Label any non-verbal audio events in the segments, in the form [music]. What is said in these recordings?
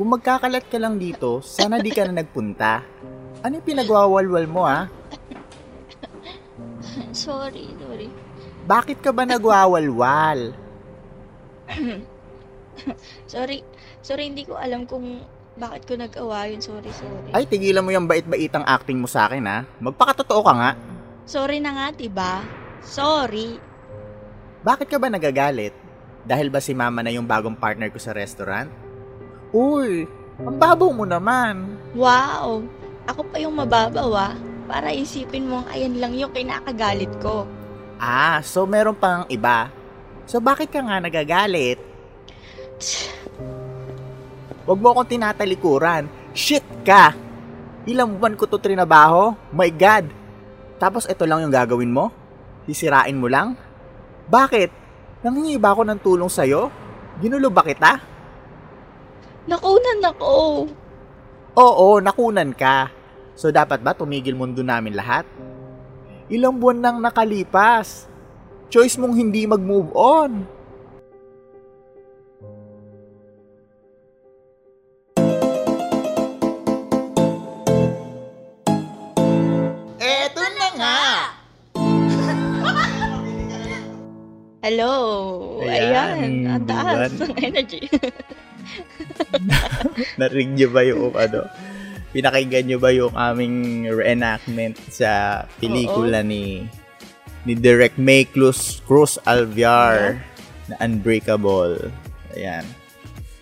kung magkakalat ka lang dito, sana di ka na nagpunta. Ano yung pinagwawalwal mo, ha? [laughs] Sorry, sorry. Bakit ka ba nagwawalwal? [coughs] Sorry, sorry, hindi ko alam kung bakit ko nag-awa yun. Sorry, sorry. Ay, tigilan mo yung bait-baitang acting mo sa akin, ha? Magpakatotoo ka nga. Sorry na nga, diba? Sorry. Bakit ka ba nagagalit? Dahil ba si mama na yung bagong partner ko sa restaurant? Uy, ang babaw mo naman. Wow! Ako pa yung mababaw ah. Para isipin mo, ayan lang yung kinakagalit ko. Ah, so meron pang iba. So bakit ka nga nagagalit? [sighs] Huwag mo akong tinatalikuran. Shit ka! Ilang buwan ko to trinabaho? My God! Tapos ito lang yung gagawin mo? Sisirain mo lang? Bakit? Nanghingi ba ako ng tulong sa'yo? Ginulo ba kita? Nakunan ako. Oo, nakunan ka. So dapat ba tumigil mundo namin lahat? Ilang buwan nang nakalipas. Choice mong hindi mag-move on. Eto na nga! Hello. Ayan, Ayan. Ang taas ng energy. [laughs] [laughs] Narinig niyo ba yung ano? Pinakinggan niyo ba yung aming reenactment sa pelikula ni ni Direct May Cruz, Cruz Alviar na Unbreakable. Ayan.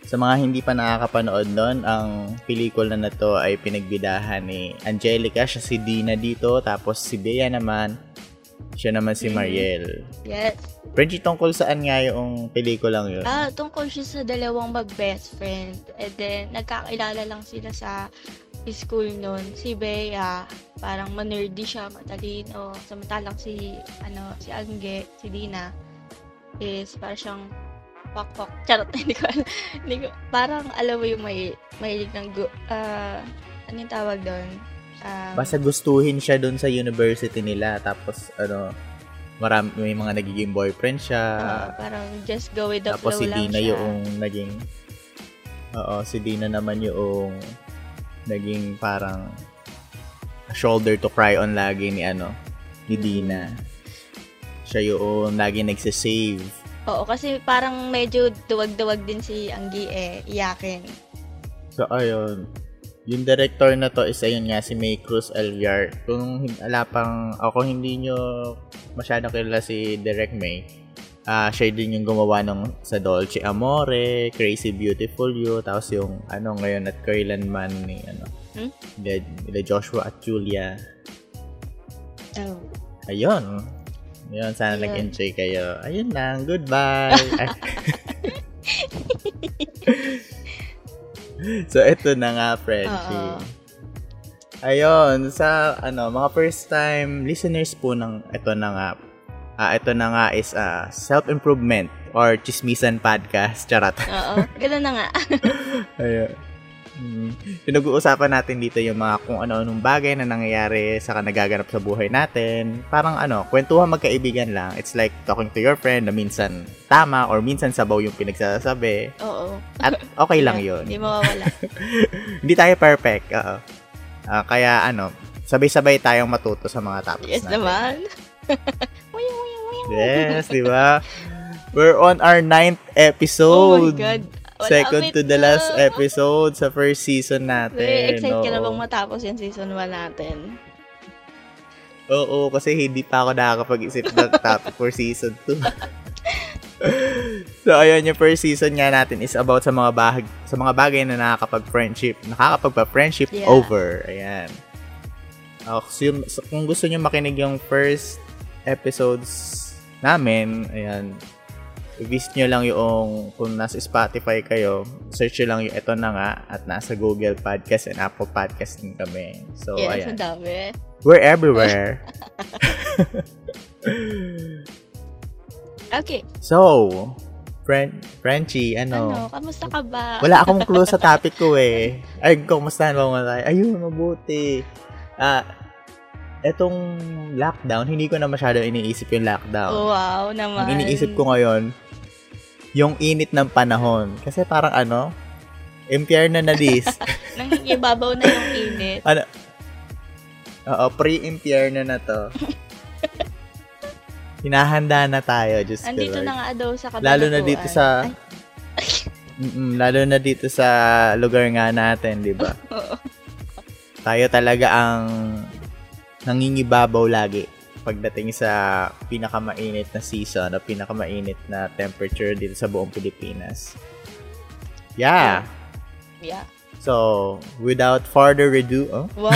Sa mga hindi pa nakakapanood nun, ang pelikula na to ay pinagbidahan ni Angelica, siya si Dina dito, tapos si Bea naman, siya naman si Mhm. Mariel. yes. Frenchie, tungkol saan nga yung pelikulang yun? Ah, tungkol siya sa dalawang mag-best friend. And then, nagkakilala lang sila sa school noon. Si Bea, parang manerdy siya, matalino. Samantalang si, ano, si Angge, si Dina, is parang siyang pok-pok. [laughs] Charot, hindi ko, alam. hindi ko, parang alam mo yung may, mahilig ng, gu- ah, ano yung tawag doon? Um, Basta gustuhin siya doon sa university nila tapos ano marami may mga nagiging boyfriend siya. ah, parang just go with the tapos flow si lang Dina siya. yung naging Oo, si Dina naman yung naging parang shoulder to cry on lagi ni ano ni Mm. Dina. Siya yung lagi nagsisave. Oo, kasi parang medyo duwag-duwag din si Anggi eh, iyakin. So, ayun. Yung director na to is ayun nga si May Cruz Alviar. Kung hin- ala pang ako hindi nyo masyadong kilala si Direct May, ah siya din yung gumawa ng sa Dolce Amore, Crazy Beautiful You, tapos yung ano ngayon at Kailanman ni ano, Hmm? nila, nila Joshua at Julia. Oh. Ayun. Ayun, sana Ayun. nag-enjoy kayo. Ayun lang, goodbye. [laughs] [laughs] [laughs] So, ito na nga, Frenchie. Oo. Ayun, sa ano, mga first time listeners po ng ito na nga. Ah, ito na nga is ah, self-improvement or chismisan podcast. [laughs] Charot. Oo, ganun na nga. [laughs] Ayun. Mm. Pinag-uusapan natin dito yung mga kung ano-anong bagay na nangyayari sa nagaganap sa buhay natin. Parang ano, kwentuhan magkaibigan lang. It's like talking to your friend na minsan tama or minsan sabaw yung pinagsasabi. Oo. At okay lang yun. Hindi mawawala. [laughs] Hindi tayo perfect. Oo. Ah, kaya ano, sabay-sabay tayong matuto sa mga topics Yes natin. naman. [laughs] Wuyang, wuyang. Yes, di ba? We're on our ninth Oh my episode. God. Wala Second to the na. last episode sa first season natin. Very excited ka na Oo. bang matapos yung season 1 natin? Oo, kasi hindi pa ako nakakapag-isip ng [laughs] topic for season 2. [laughs] so, ayun, yung first season nga natin is about sa mga bahag, sa mga bagay na nakakapag-friendship, nakakapagpa-friendship Yeah. over. Ayan. Uh, so, yung- so, kung gusto nyo makinig yung first episodes namin, ayan, i-visit nyo lang yung, kung nasa Spotify kayo, search nyo lang yung ito na nga, at nasa Google Podcast and Apple Podcast din kami. So, yes, ayan. dami. We're everywhere. [laughs] Okay. So, Fren Frenchie, Ano? ano? Kamusta ka ba? Wala akong clue sa topic ko eh. Ay, kumusta ba mo tayo? Ayun, mabuti. Ah, etong lockdown, hindi ko na masyado iniisip yung lockdown. Oh, wow naman. Ang iniisip ko ngayon, yung init ng panahon. Kasi parang ano, Impyerno na this. [laughs] Nangingibabaw na yung init. ano? Oo, pre-impyerno na to. [laughs] Hinahanda na tayo, ko, Andito na nga daw sa Lalo na dito sa... [laughs] Mm-mm, lalo na dito sa lugar nga natin, di ba? Tayo talaga ang nangingibabaw lagi pagdating sa pinakamainit na season o pinakamainit na temperature dito sa buong Pilipinas. Yeah. Yeah. So, without further ado, oh, Wow.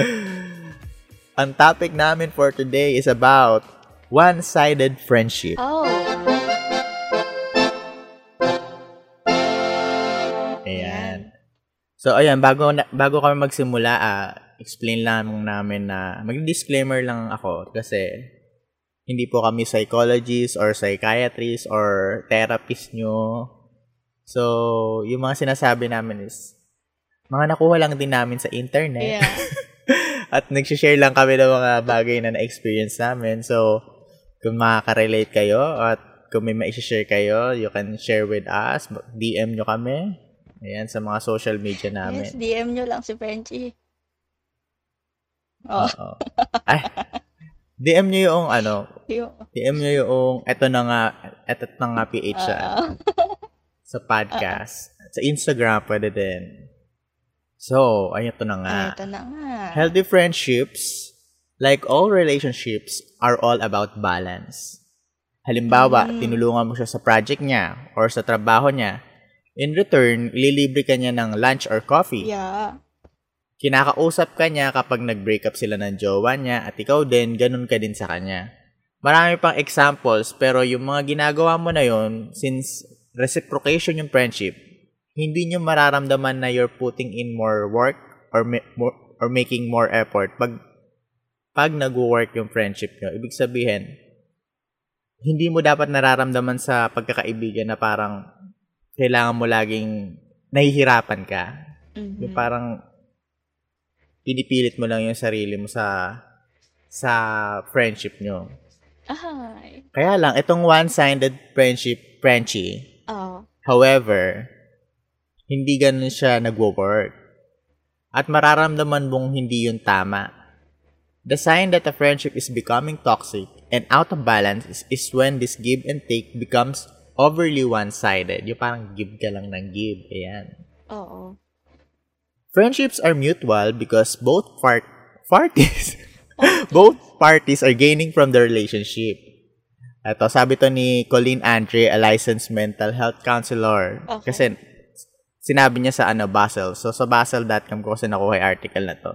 [laughs] ang topic namin for today is about one-sided friendship. Oh. Ayan. So, ayan, bago, na, bago kami magsimula, ah, explain lang namin na, mag-disclaimer lang ako kasi hindi po kami psychologists or psychiatrists or therapist nyo. So, yung mga sinasabi namin is, mga nakuha lang din namin sa internet. Yeah. [laughs] At nagsishare lang kami ng mga bagay na na-experience namin. So, kung makaka-relate kayo at kung may ma-share kayo, you can share with us. DM nyo kami. Ayan, sa mga social media namin. Yes, DM nyo lang si Frenchie. Oh, Oo. Ay, DM nyo yung ano, DM nyo yung, eto na nga, eto na nga PH ah, sa podcast. Sa Instagram, pwede din. So, ayun ito na nga. ito na nga. Healthy friendships, like all relationships, are all about balance. Halimbawa, Mm. tinulungan mo siya sa project niya or sa trabaho niya. In return, ililibre ka niya ng lunch or coffee. Yeah. Kinakausap ka niya kapag nag-break up sila ng jowa niya at ikaw din, ganun ka din sa kanya. Marami pang examples pero yung mga ginagawa mo na yon since reciprocation yung friendship, hindi nyo mararamdaman na you're putting in more work or ma- more, or making more effort pag pag nag-work yung friendship nyo. Ibig sabihin, hindi mo dapat nararamdaman sa pagkakaibigan na parang kailangan mo laging nahihirapan ka. Mhm. Yung parang pinipilit mo lang yung sarili mo sa sa friendship nyo. Ay. Kaya lang, itong one-sided friendship, Frenchie, Oh. however, hindi ganun siya nagwo-work. At mararamdaman mong hindi yun tama. The sign that a friendship is becoming toxic and out of balance is, is when this give and take becomes overly one-sided. Yung parang give ka lang ng give. Ayan. Oo. Friendships are mutual because both part parties [laughs] both parties are gaining from the relationship. Ito, sabi to ni Colleen Andre, a licensed mental health counselor. Okay. Kasi sinabi niya sa ano Basel. So sa basel.com ko kasi nakuha yung article na to.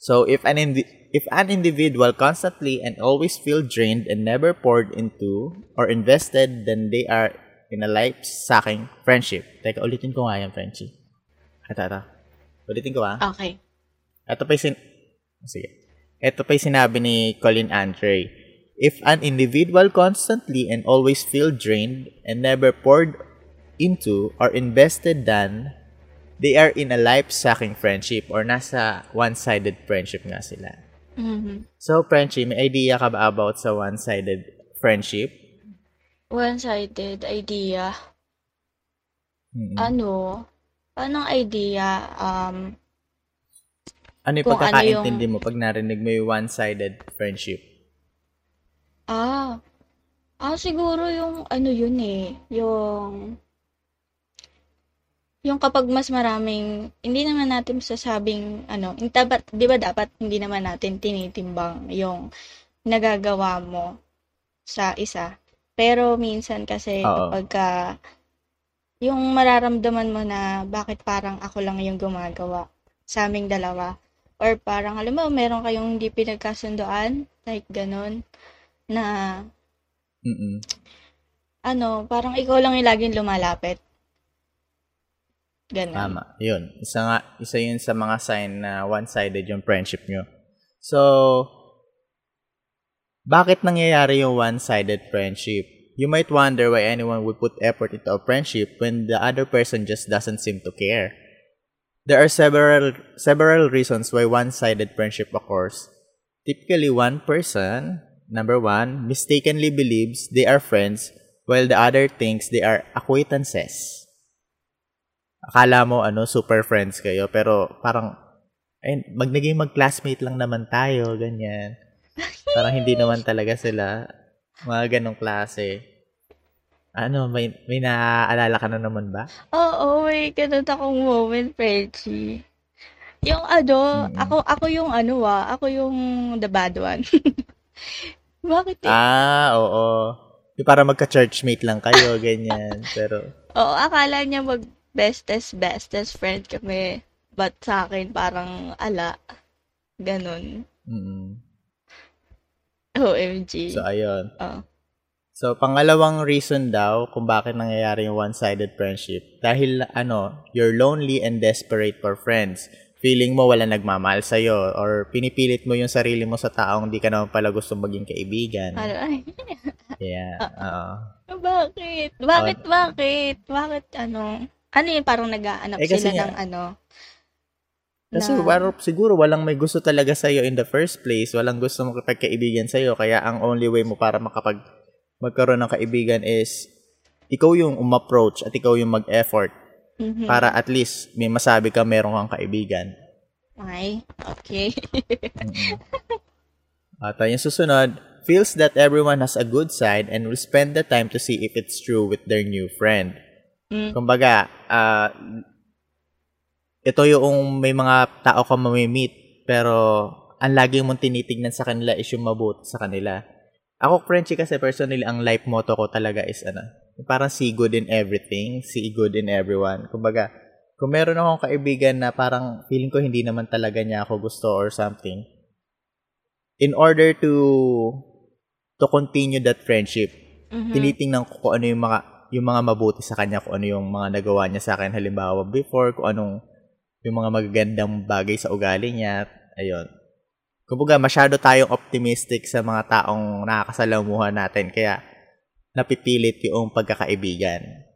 So if an indi- if an individual constantly and always feel drained and never poured into or invested, then they are in a life-sucking friendship. Teka, ulitin ko nga yan, Frenchie. Ito, ito. Ulitin ko ah. Okay. Ito pa yung sin- Sige. Ito pa yung sinabi ni Colin Andre. If an individual constantly and always feel drained and never poured into or invested than, they are in a life-sucking friendship or nasa one-sided friendship nga sila. Mhm. So, Frenchie, may idea ka ba about sa one-sided friendship? One-sided idea. Mm-mm. Ano? Anong idea? Um, ano yung ano pagkakaintindi mo pag narinig mo yung one-sided friendship? ah, ah, siguro yung ano yun eh, yung yung kapag mas maraming, hindi naman natin sasabing, ano, dapat, di ba dapat hindi naman natin tinitimbang yung nagagawa mo sa isa. Pero minsan kasi Oo. kapag ka, yung mararamdaman mo na bakit parang ako lang yung gumagawa sa aming dalawa. Or parang, alam mo, meron kayong hindi pinagkasundoan, like ganun, na, Mm-mm. ano, parang ikaw lang yung laging lumalapit. Ganun. Tama. Yun. Isa nga, isa yun sa mga sign na one-sided yung friendship nyo. So, bakit nangyayari yung one-sided friendship? You might wonder why anyone would put effort into a friendship when the other person just doesn't seem to care. There are several several reasons why one-sided friendship occurs. Typically, one person, number one, mistakenly believes they are friends while the other thinks they are acquaintances. akala mo ano super friends kayo pero parang ayun, mag naging mag-classmate lang naman tayo, ganyan. Parang hindi naman talaga sila mga ganong klase. Ano, may, may naaalala ka na naman ba? Oo, may ganun akong moment, Frenchie. Yung ano, Mm. ako ako yung ano ah, ako yung the bad one. [laughs] Bakit eh? Ah, oo. Yung para magka-churchmate lang kayo, [laughs] ganyan. Pero, Oo, akala niya mag bestest bestest friend kami. But sa akin parang ala. Ganun. mm [laughs] OMG. So, ayun. Oo. So, pangalawang reason daw kung bakit nangyayari yung one-sided friendship. Dahil, ano, you're lonely and desperate for friends. Feeling mo wala nagmamahal sa'yo or pinipilit mo yung sarili mo sa taong di ka naman pala gusto maging kaibigan. Ano, [laughs] Yeah, oo. bakit? Bakit, bakit? Bakit, ano? Ano yun, parang nag-aanap Eh, sila nga- ng ano? Kasi na- parang siguro walang may gusto talaga sa'yo in the first place. Walang gusto makipagkaibigan sa'yo. Kaya ang only way mo para makapag magkaroon ng kaibigan is ikaw yung umapproach at ikaw yung mag-effort Mhm. para at least may masabi ka meron kang kaibigan. Ay, okay. At uh, yung susunod, feels that everyone has a good side and will spend the time to see if it's true with their new friend. Mm. Kumbaga, ah, ito yung may mga tao ka mamimit, pero ang lagi mong tinitignan sa kanila is yung mabuti sa kanila. Ako, Frenchie, kasi personally, ang life motto ko talaga is ano, parang see good in everything, see good in everyone. Kumbaga, kung meron akong kaibigan na parang feeling ko hindi naman talaga niya ako gusto or something, in order to to continue that friendship, Mhm. tinitingnan ko kung ano yung mga yung mga mabuti sa kanya, kung ano yung mga nagawa niya sa akin halimbawa before, kung anong yung mga magagandang bagay sa ugali niya, ayun. Kumbaga, masyado tayong optimistic sa mga taong nakakasalamuhan natin, kaya napipilit yung pagkakaibigan.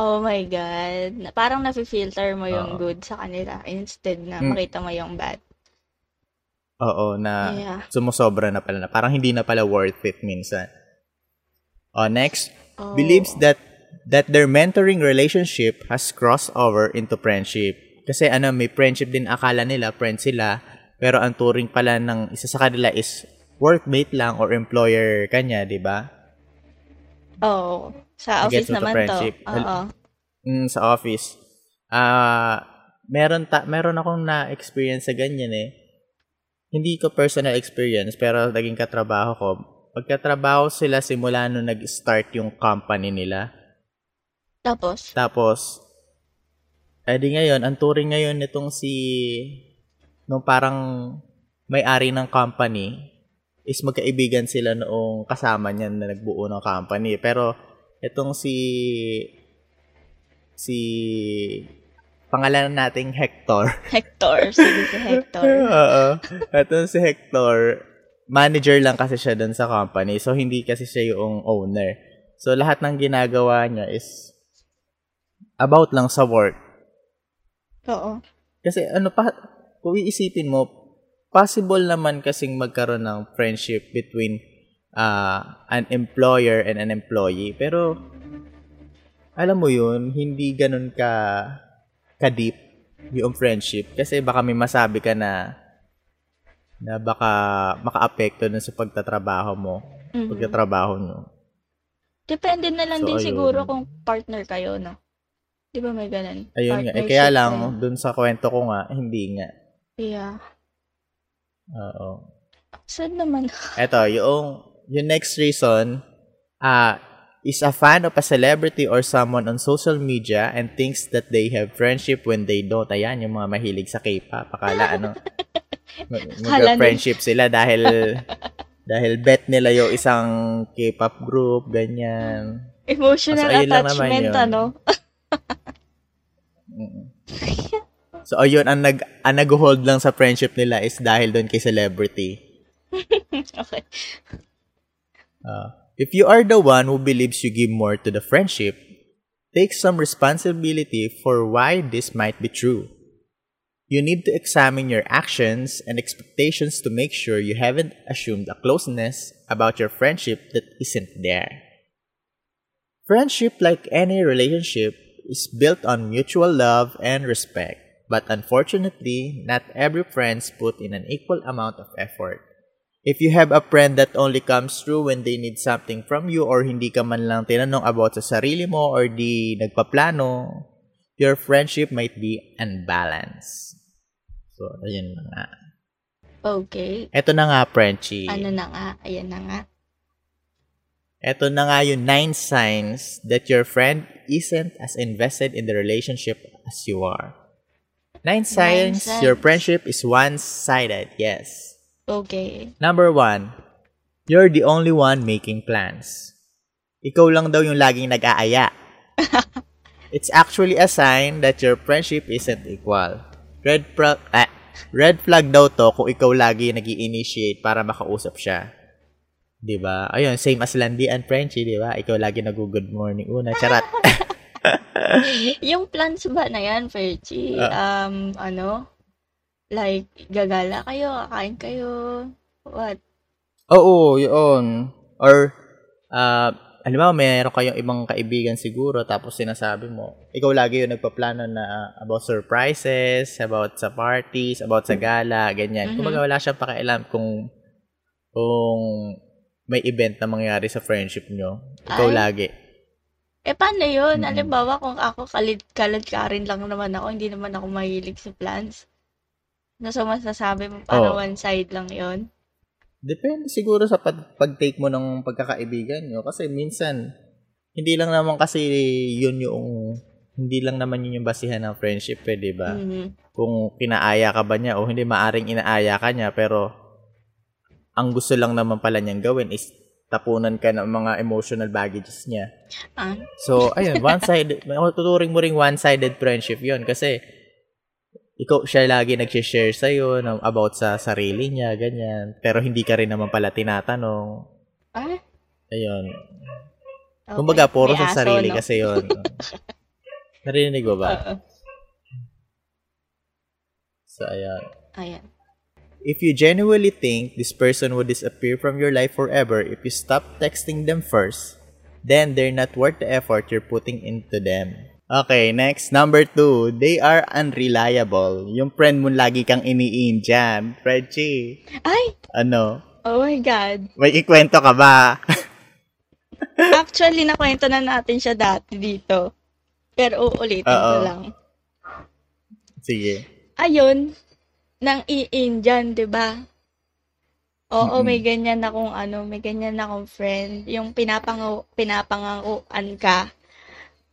Oh my God. Parang nafe-filter mo yung Oo. good sa kanila instead na Mm. makita mo yung bad. Oo, na Yeah. sumusobra na pala na. Parang hindi na pala worth it minsan. Oh, next, Oh. believes that that their mentoring relationship has crossed over into friendship. Kasi ano, may friendship din akala nila, friends sila, pero ang turing pala ng isa sa kanila is workmate lang or employer kanya, di ba? Oh, sa office to, naman to. friendship. Oo. Mm, sa office. Ah, meron ta meron akong na-experience sa ganyan eh. Hindi ko personal experience, pero naging katrabaho ko. Pagkatrabaho sila simula nung nag-start yung company nila. Tapos, Tapos, edi ngayon, ang turing ngayon nitong si, nung parang may-ari ng company, is magkaibigan sila noong kasama niya na nagbuo ng company. Pero, itong si, si, pangalan nating Hector. [laughs] Hector. Sige si Hector. Oo. Itong si Hector, manager lang kasi siya dun sa company. So, hindi kasi siya yung owner. So, lahat ng ginagawa niya is about lang sa work. Oo. Kasi ano pa, kung iisipin mo, possible naman kasing magkaroon ng friendship between uh, an employer and an employee. Pero, alam mo yun, hindi ganun ka ka-deep yung friendship. Kasi baka may masabi ka na na baka maka-apekto dun sa pagtatrabaho mo, Mhm. pagtatrabaho nyo. Depende na lang So, din ayun. siguro kung partner kayo, no? Di ba may ganun? Ayun nga. Eh, kaya lang, dun sa kwento ko nga, hindi nga. Yeah. Oo. Sad naman. [laughs] Eto, yung, yung next reason, ah, is a fan of a celebrity or someone on social media and thinks that they have friendship when they don't. Ayan, yung mga mahilig sa K-pop. Akala, ano, [laughs] mag-friendship sila dahil, [laughs] dahil bet nila yung isang K-pop group, ganyan. Emotional naman attachment, yun. ano? So, ayun, ang, nag, ang nag-hold lang sa friendship nila is dahil doon kay celebrity. [laughs] okay. Uh, if you are the one who believes you give more to the friendship, take some responsibility for why this might be true. You need to examine your actions and expectations to make sure you haven't assumed a closeness about your friendship that isn't there. Friendship, like any relationship, is built on mutual love and respect. But unfortunately, not every friends put in an equal amount of effort. If you have a friend that only comes through when they need something from you or hindi ka man lang tinanong about sa sarili mo or di nagpaplano, your friendship might be unbalanced. So, ayun na nga. Okay. Ito na nga, Frenchie. Ano na nga? Ayan na nga. Ito na nga yung nine signs that your friend isn't as invested in the relationship as you are. Nine signs, signs. your friendship is one-sided. Yes. Okay. Number one, you're the only one making plans. Ikaw lang daw yung laging nag-aaya. [laughs] It's actually a sign that your friendship isn't equal. Red flag, ah, red flag daw to kung ikaw lagi nag initiate para makausap siya. 'Di ba? Ayun, same as Landy and Frenchie, 'di ba? Ikaw lagi nag-good morning una, charat. [laughs] yung plans ba na yan, Fergie? Ah. um, ano? Like, gagala kayo, kakain kayo, what? Oo, yun. Or, uh, alam mo, meron kayong ibang kaibigan siguro, tapos sinasabi mo, ikaw lagi yung nagpaplano na about surprises, about sa parties, about sa gala, ganyan. Mhm. Kumbaga wala siyang pakialam kung, kung may event na mangyari sa friendship nyo. Ikaw Ay. lagi. Eh, paano yun? Mm. Halimbawa, kung ako kalid, kalad ka rin lang naman ako, hindi naman ako mahilig sa plans. Na so, masasabi mo, parang Oo. one side lang yon Depende siguro sa pag- pag-take mo ng pagkakaibigan nyo. Kasi minsan, hindi lang naman kasi yun yung, hindi lang naman yun yung basihan ng friendship eh, di ba? Mhm. kung kinaaya ka ba niya o hindi maaring inaaya ka niya pero ang gusto lang naman pala niyang gawin is tapunan ka ng mga emotional baggages niya. Ah, So, ayun, one-sided, [laughs] tuturing mo ring one-sided friendship yon kasi ikaw siya lagi nag-share sa'yo ng, about sa sarili niya, ganyan. Pero hindi ka rin naman pala tinatanong. ah, Ayun. okay. Kumbaga, puro May sa aso, sarili no? kasi yon [laughs] Narinig mo ba? Oo. So, ayun. Ayan. If you genuinely think this person would disappear from your life forever if you stop texting them first, then they're not worth the effort you're putting into them. Okay, next. Number two, they are unreliable. Yung friend mo lagi kang iniin dyan. Fredchie, Ay! ano? Oh my God. May ikwento ka ba? [laughs] Actually, nakwento na natin siya dati dito. Pero uulitin ko lang. Sige. Ayun, nang iin dyan, di ba? Oo, Mm-mm. may ganyan akong ano, may ganyan akong friend. Yung pinapang pinapanganguan ka.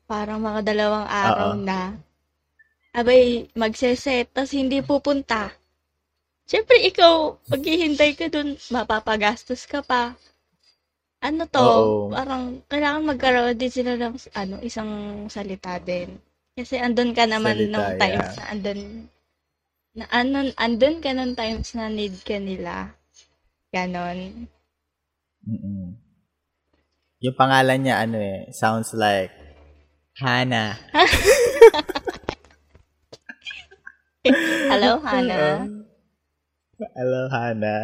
Parang mga dalawang araw Oo. na. Abay, magseset, tas hindi pupunta. Siyempre, ikaw, maghihintay ka dun, mapapagastos ka pa. Ano to, Oo. parang kailangan magkaroon din sila ng ano, isang salita din. Kasi andun ka naman Salita, nung times yeah. na andun, na andun, andun ka nung times na need ka nila. Ganon. Mm-mm. Yung pangalan niya, ano eh, sounds like Hana. [laughs] Hello, Hana. [laughs] Hello, Hana.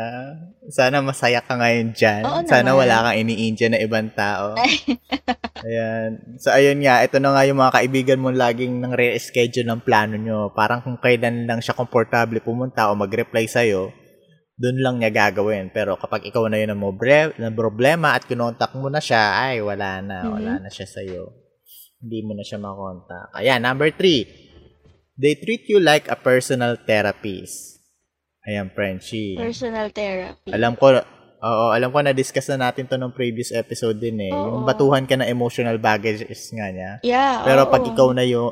Sana masaya ka ngayon dyan. Oo Sana naman. wala kang ini-India na ibang tao. [laughs] Ayan. So, ayun nga. Ito na nga yung mga kaibigan mo laging nang re-schedule ng plano nyo. Parang kung kailan lang siya komportable pumunta o mag-reply sa'yo, doon lang niya gagawin. Pero kapag ikaw na yun ang mobre- na problema at kinontak mo na siya, ay, wala na. Wala na siya sa'yo. Hindi mo na siya makontak. Ayan, number three. They treat you like a personal therapist. Ayan, Frenchie. Personal therapy. Alam ko, oo, alam ko na-discuss na natin to nung previous episode din eh. Oo. Yung batuhan ka ng emotional baggages nga niya. Yeah, Pero pag oo. ikaw na yung,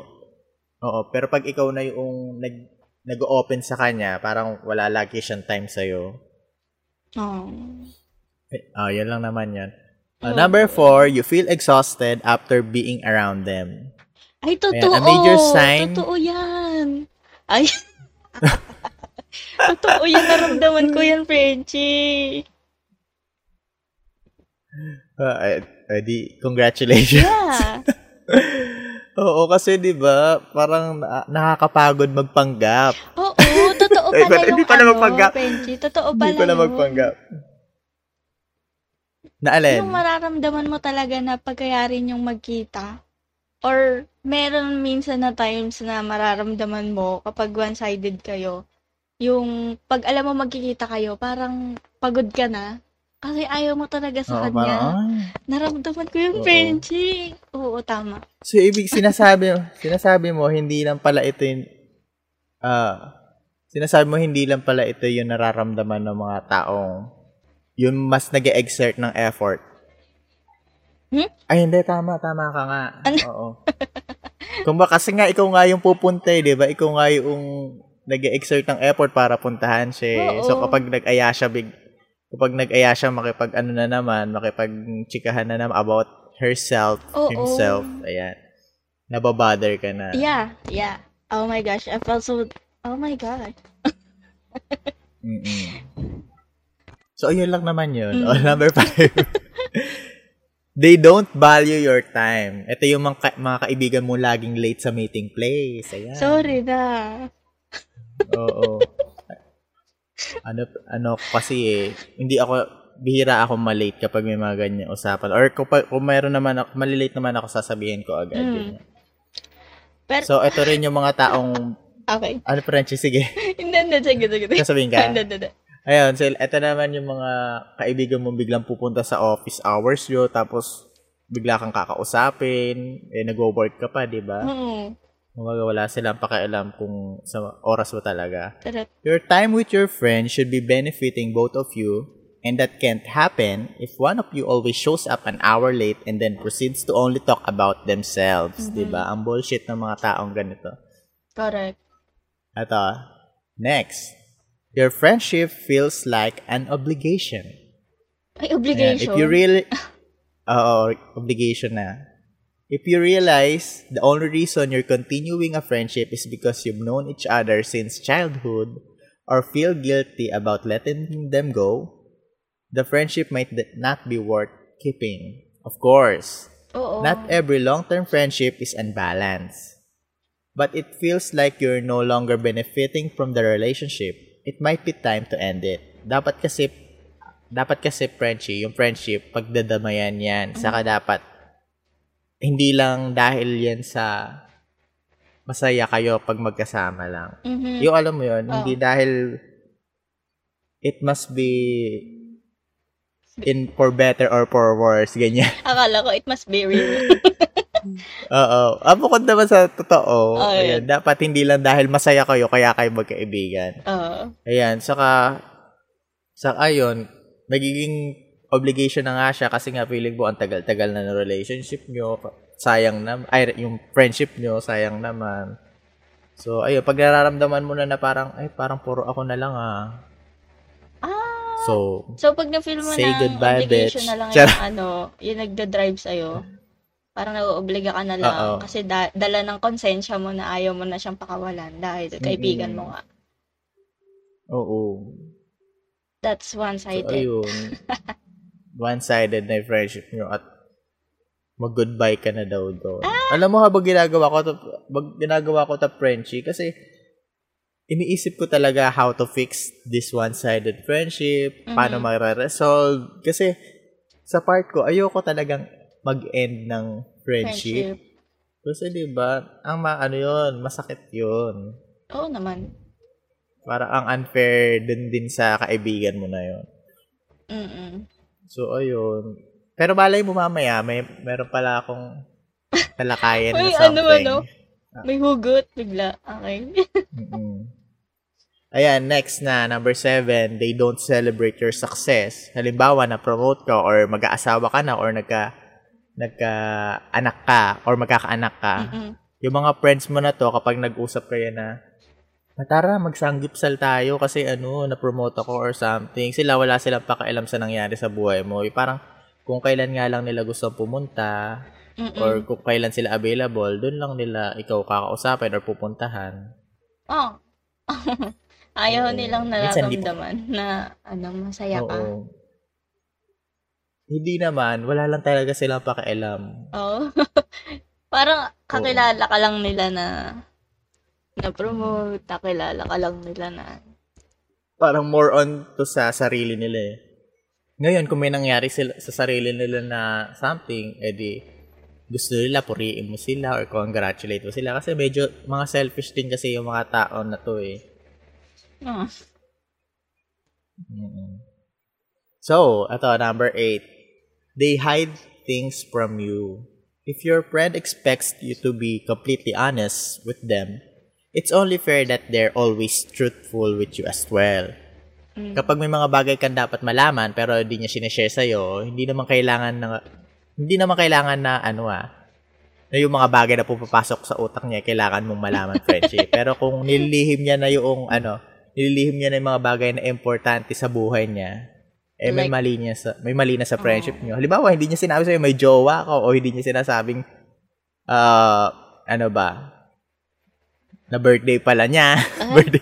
oo, pero pag ikaw na yung nag, nag-open sa kanya, parang wala lagi siyang time sa'yo. Oh. Eh, Ah, yan lang naman yan. Uh, Oo. number four, you feel exhausted after being around them. Ay, totoo. a major sign- Totoo yan. Ay. [laughs] totoo yan. Naramdaman ko yan, Frenchie. Uh, eh, eh, di, congratulations. Yeah. [laughs] Oo, kasi 'di ba, parang na- nakakapagod magpanggap. Oo, totoo [laughs] pala pala- yung hindi pala ano, magpanggap. Frenchie. Totoo pala Hindi yun. magpanggap. Na alin? Yung mararamdaman mo talaga na pagkayarin yung magkita or meron minsan na times na mararamdaman mo kapag one-sided kayo, yung pag alam mo magkikita kayo, parang pagod ka na. Kasi ayaw mo talaga sa Oo, kanya. parang, ay. Naramdaman ko yung Oo. friendship. Oo, tama. So, ibig sinasabi, sinasabi mo, hindi lang pala ito yung, ah, sinasabi mo, hindi lang pala ito yung nararamdaman ng mga taong, yung mas nag exert ng effort. Hmm? Ay, hindi, tama, tama ka nga. Ano? Oo. Kung ba, kasi nga, ikaw nga yung pupunta, eh, di ba? Ikaw nga yung nag exert ng effort para puntahan siya. eh. Oo. So, kapag nag-aya siya, big, kapag nag-aya siya, makipag ano na naman, makipag chikahan na naman about herself, Oo. himself, ayan. Nababother ka na. Yeah, yeah. Oh my gosh, I felt so, oh my God. So, ayun lang naman yun. Mm. Oh, number five. [laughs] They don't value your time. Ito yung mga, ka- mga kaibigan mo laging late sa meeting place. Ayan. Sorry na. Oo. ano, ano kasi eh, hindi ako, bihira ako malate kapag may mga ganyan usapan. Or kung, pa- kung mayroon naman ako, malilate naman ako, sasabihin ko agad. Mm. ganyan. Pero, So, ito rin yung mga taong, okay. ano Frenchie, sige, [laughs] Hindi, hindi, sige, sige. sasabihin ka. Hindi, hindi. Ayun, so ito naman yung mga kaibigan mo biglang pupunta sa office hours yo tapos bigla kang kakausapin, eh nagwo-work ka pa, 'di ba? Oo. Kumbaga wala silang pakialam kung sa oras mo talaga. Your time with your friends should be benefiting both of you, and that can't happen if one of you always shows up an hour late and then proceeds to only talk about themselves, 'di ba? Ang bullshit ng mga taong ganito. Correct. Ito, next. Your friendship feels like an obligation. Ay, Ayan, obligation. If you really... [laughs] Oo, obligation na. If you realize the only reason you're continuing a friendship is because you've known each other since childhood or feel guilty about letting them go, the friendship might not be worth keeping. Of course, Oo. not every long-term friendship is unbalanced. But it feels like you're no longer benefiting from the relationship. It might be time to end it. Dapat kasi dapat kasi Frenchie, yung friendship, pagdadamayan yan. Saka dapat hindi lang dahil yan sa masaya kayo pag magkasama lang. Mhm. Yung alam mo yun, Oo. hindi dahil it must be in for better or for worse, ganyan. [laughs] Akala ko it must be real. [laughs] Oo. Ah, bukod naman sa totoo, Oh, ayan, dapat hindi lang dahil masaya kayo, kaya kayo magkaibigan. Oo. Ayan, saka, saka yun, nagiging obligation na nga siya kasi nga feeling mo ang tagal-tagal na ng relationship nyo, sayang na, ay, yung friendship nyo, sayang naman. So, ayun, pag nararamdaman mo na na parang, ay, parang puro ako na lang ah. Ah, So, so pag na-feel mo Say na goodbye, obligation bitch. na lang [laughs] yung ano, yung nagda-drive sa'yo, parang nauobliga ka na lang Oo. kasi da- dala ng konsensya mo na ayaw mo na siyang pakawalan dahil kaibigan mo nga. oo. That's So, one-sided. ayun. [laughs] One-sided na friendship nyo at mag-goodbye ka na daw doon. Alam mo habang ginagawa ko to, pag ginagawa ko ta Frenchie kasi iniisip ko talaga how to fix this one-sided friendship, paano Mhm. mare-resolve. Kasi sa part ko, ayoko talagang mag-end ng friendship. Friendship. Kasi 'di ba, ang ma ano 'yon, masakit 'yon. Oo naman. Para ang unfair din din sa kaibigan mo na 'yon. Mm-mm. So, ayun. Pero malay mo mamaya, may meron pala akong [laughs] talakayan na Uy, something. ano, ano? May hugot bigla. Okay. [laughs] Mm-mm. Ayan, next na, number seven, they don't celebrate your success. Halimbawa, na-promote ka or mag-aasawa ka na or nagka, nagka-anak ka or magkakaanak ka. Mm-mm. Yung mga friends mo na to, kapag nag-usap kayo na, "Ah, tara, magsanggipsal tayo kasi ano, na-promote ako or something. Sila, wala silang pakialam sa nangyari sa buhay mo. Yung parang, kung kailan nga lang nila gusto pumunta, Mm-mm. or kung kailan sila available, doon lang nila ikaw kakausapin or pupuntahan. Oh. [laughs] Ayaw Oo. nilang nararamdaman na ano, masaya ka. Oo. Hindi naman, wala lang talaga silang pakialam. Oo. [laughs] Parang kakilala ka lang nila na na-promote, kakilala ka lang nila na Parang more on to sa sarili nila eh. Ngayon, kung may nangyari sila, sa sarili nila na something, edi gusto nila, puriin mo sila or congratulate mo sila. Kasi medyo, mga selfish din kasi yung mga tao na to eh. Ah. Mm-mm. So, ito, number eight. They hide things from you. If your friend expects you to be completely honest with them, it's only fair that they're always truthful with you as well. Mm. Kapag may mga bagay kang dapat malaman pero hindi niya sinishare sa'yo, hindi naman kailangan na, hindi naman kailangan na ano ah, na yung mga bagay na pupapasok sa utak niya, kailangan mong malaman, [laughs] friendship. pero kung nililihim niya na yung ano, nililihim niya na yung mga bagay na importante sa buhay niya, eh may Like- mali niya sa may mali na sa friendship niyo. Halimbawa, hindi niya sinabi sa'yo may jowa ka o hindi niya sinasabing ah ano ba? Na birthday pala niya. Ah, [laughs] birthday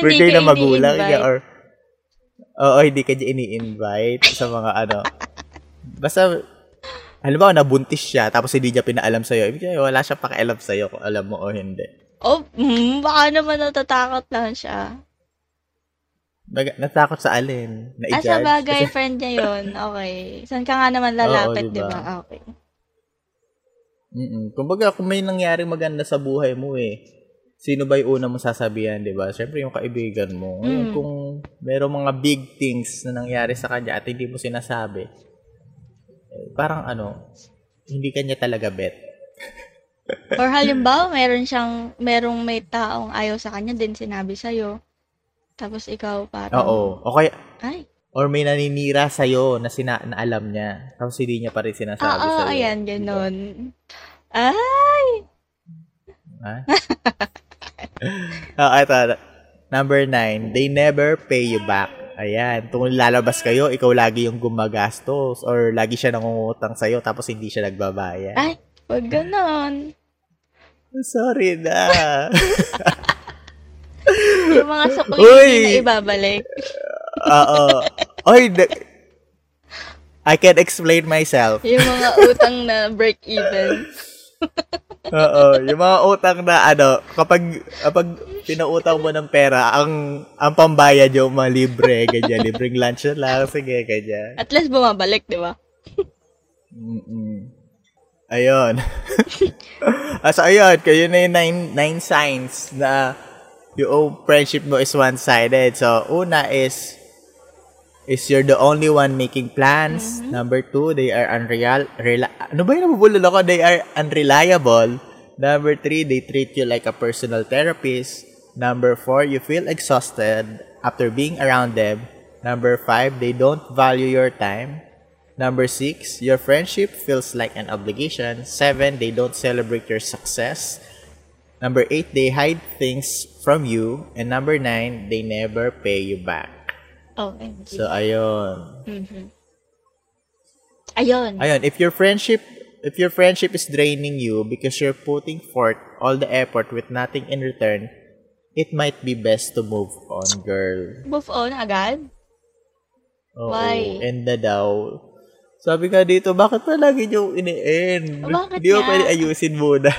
birthday na magulang niya or Oo, hindi ka niya ini-invite sa mga ano. Basta halimbawa nabuntis siya tapos hindi niya pinaalam sa'yo. Ibig sabihin, wala siya pakialam sa'yo kung alam mo o hindi. Oh, mm, baka naman natatakot lang siya. Baga, natakot sa alin? Na Ah, sa bagay, [laughs] friend niya yun. Okay. Saan ka nga naman lalapit, di diba? ba? Okay. Mm-mm. Kumbaga, kung may nangyaring maganda sa buhay mo eh, sino ba yung una mo sasabihan, di ba? Siyempre, yung kaibigan mo. Ngayon, Mm. kung merong mga big things na nangyari sa kanya at hindi mo sinasabi, eh, parang ano, hindi kanya talaga bet. [laughs] Or halimbawa, meron siyang, merong may taong ayaw sa kanya din sinabi sa'yo. Tapos ikaw parang, Oo. O kaya, ay, or may naninira sa'yo na, sina, na alam niya, tapos hindi niya pa rin sinasabi ah, ah, sa'yo. ayan, ganon. Ay, Ha? [laughs] [laughs] Ah, ito. Number nine, they never pay you back. Ayan. Kung lalabas kayo, ikaw lagi yung gumagastos or lagi siya nangungutang sa'yo tapos hindi siya nagbabayad. ay, wag ganon. Sorry na. [laughs] Yung mga sukli na ibabalik. [laughs] Oo. Oy, na- I can explain myself. Yung mga utang na break even. Oo, yung mga utang na ano, kapag kapag pinautang mo ng pera, ang ang pambayad yung mga libre, ganyan, libreng lunch na lang, sige, ganyan. At least bumabalik, di ba? Mm-mm. Ayun. [laughs] ah, so, ayun, kayo na yung nine, nine signs na yung friendship mo is one-sided. So, una is, is you're the only one making plans. Mm-hmm. Number two, they are unreal, rela- ano ba yung nabubulol ako? They are unreliable. Number three, they treat you like a personal therapist. Number four, you feel exhausted after being around them. Number five, they don't value your time. Number six, your friendship feels like an obligation. Seven, they don't celebrate your success. Number eight, they hide things from you. And number nine, they never pay you back. OMG. So, ayun. Mhm. Ayun. Ayun, if your friendship if your friendship is draining you because you're putting forth all the effort with nothing in return, it might be best to move on, girl. Move on agad? Oo, Why? end na daw. Sabi nga dito, bakit pa lagi nyo ini-end? Bakit Di ba nga? pwede ayusin muna?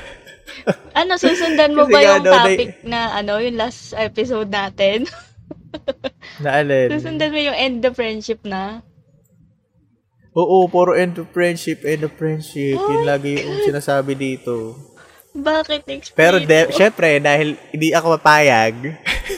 Ano, susundan mo ba yung daw, topic na, ano, yung last episode natin? [laughs] [laughs] na alin? susundan mo yung end the friendship na? Oo, puro end of friendship, end of friendship. Yun lagi yung sinasabi dito. Bakit explain Pero mo? de- syempre, dahil hindi ako mapayag,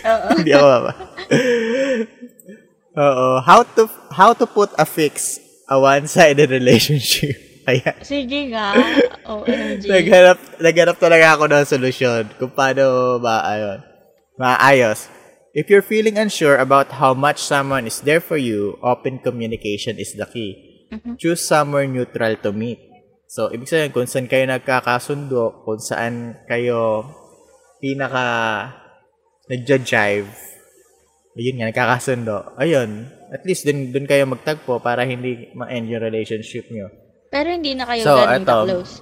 Oo. [laughs] hindi ako mapayag. [laughs] Oo, how to how to put a fix a one-sided relationship. Ayan. Sige nga. OMG. naghanap, naghanap talaga ako ng solusyon kung paano ba, ayun, maayos. If you're feeling unsure about how much someone is there for you, open communication is the key. Choose somewhere neutral to meet. So, ibig sabihin, kung saan kayo nagkakasundo, kung saan kayo pinaka nagja-jive, ayun nga, nagkakasundo, ayun, at least dun, dun kayo magtagpo para hindi ma-end yung relationship nyo. Pero hindi na kayo So, ganun eto. ka-close.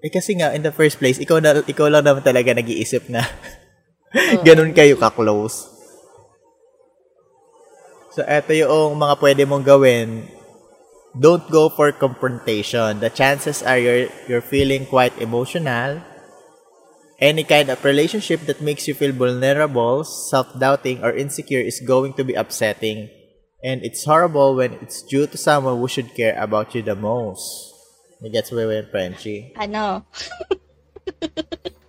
Eh kasi nga, in the first place, ikaw, na, ikaw lang naman talaga nag-iisip na [laughs] [laughs] ganun kayo ka-close. So, eto yung mga pwede mong gawin. Don't go for confrontation. The chances are you're, you're feeling quite emotional. Any kind of relationship that makes you feel vulnerable, self-doubting, or insecure is going to be upsetting. And it's horrible when it's due to someone who should care about you the most. Nagets mo yung Frenchie? Ano? [laughs]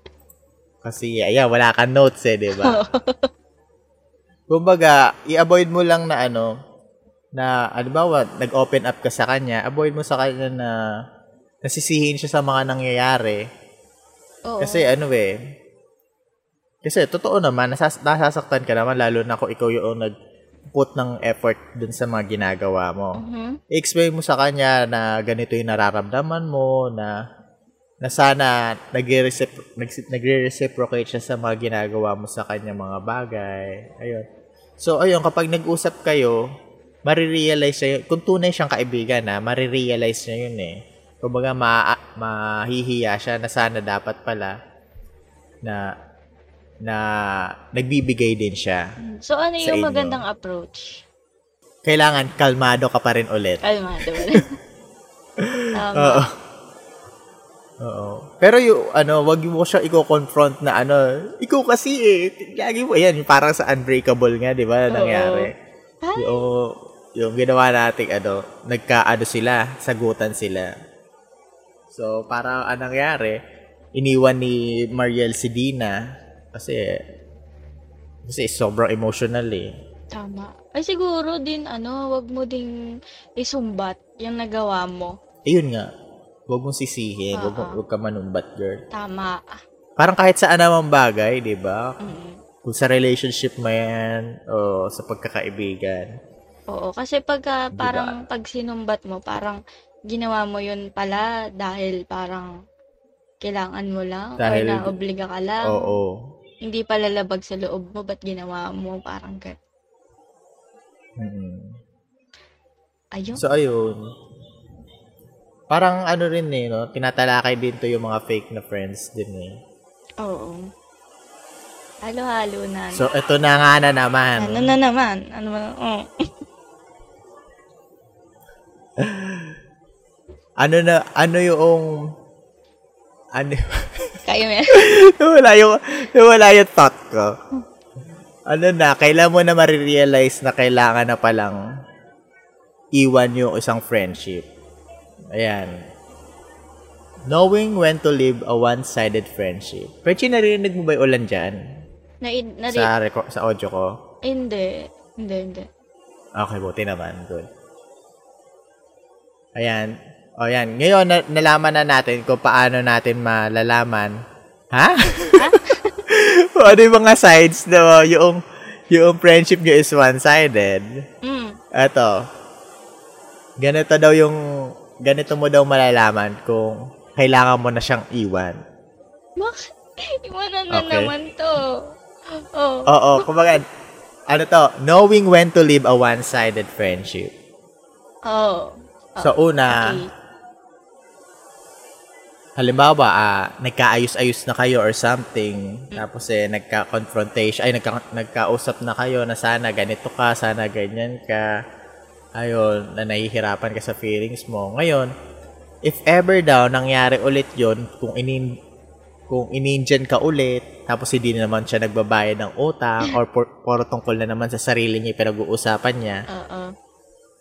Kasi, ayan, wala kang notes eh, di ba? [laughs] Kumbaga, i-avoid mo lang na ano, na, ba, nag-open up ka sa kanya, avoid mo sa kanya na nasisihin siya sa mga nangyayari. Oo. Kasi ano eh, kasi totoo naman, nasas- nasasaktan ka naman, lalo na kung ikaw yung nag-put ng effort dun sa mga ginagawa mo. Mhm. I-explain mo sa kanya na ganito yung nararamdaman mo, na na sana nagre-recipro- nagre-reciprocate siya sa mga ginagawa mo sa kanya mga bagay. Ayun. So, ayun, kapag nag-usap kayo, marirealize niya yun. Kung tunay siyang kaibigan, na marirealize niya yun eh. Kumbaga, ma mahihiya siya na sana dapat pala na na nagbibigay din siya. So, ano yung inyo. magandang approach? Kailangan kalmado ka pa rin ulit. Kalmado? [laughs] Tama. Oo. Oo. Pero yung, ano, wag mo siya i-confront na, ano, ikaw kasi eh, lagi mo, ayan, parang sa Unbreakable nga, di ba, nangyari. Ay. Yung, yung ginawa natin, ano, nagka-ano sila, sagutan sila. So, parang anong nangyari, iniwan ni Mariel si Dina, kasi, kasi sobrang emotional eh. Tama. Ay, siguro din, ano, wag mo ding isumbat yung nagawa mo. Ayun nga, huwag mong sisihin, huwag, Oo. huwag ka manumbat, girl. Tama. Parang kahit sa anumang bagay, di ba? Mm. Kung sa relationship mo yan, o sa pagkakaibigan. Oo, kasi pagka Di ba? parang pag sinumbat mo, parang ginawa mo yun pala dahil parang kailangan mo lang Dahil- or naobliga ka lang. Oo. Hindi pala labag sa loob mo, ba't ginawa mo? Parang gan. Mm. Ayun. So, ayun. Parang ano rin eh, no? Tinatalakay din to yung mga fake na friends din eh. Oo. Halo-halo na. So, ito na nga na naman. ano na naman? Ano ba? Oh. [laughs] Ano na, ano yung, ano, [laughs] Kayo yan? wala yung, wala yung thought ko. Ano na, kailan mo na marirealize na kailangan na palang iwan yung isang friendship. Ayan. Knowing when to leave a one-sided friendship. Pechi, narinig mo ba yung ulan dyan? Na, na, Sa, reco- sa audio ko? hindi. Hindi, hindi. Okay, buti naman. Good. Ayan. O yan. Ngayon, na- nalaman na natin kung paano natin malalaman. Ha? [laughs] o ano yung mga sides na yung, yung friendship nyo is one-sided. Mm. Eto. Ganito daw yung, ganito mo daw malalaman kung kailangan mo na siyang iwan. Bakit? [laughs] Iwanan na Okay. naman to. Oh. Oo, kumbaga, ano to, knowing when to leave a one-sided friendship. Oh. So, una, Okay. halimbawa, ah, nagkaayos-ayos na kayo or something, tapos eh, nagka-confrontation, ay, nagka, nagkausap na kayo na sana ganito ka, sana ganyan ka, ayun, na nahihirapan ka sa feelings mo. Ngayon, if ever daw nangyari ulit yon kung inin kung inindian ka ulit, tapos hindi naman siya nagbabayad ng utang or por, puro tungkol na naman sa sarili niya pinag-uusapan niya, Oo.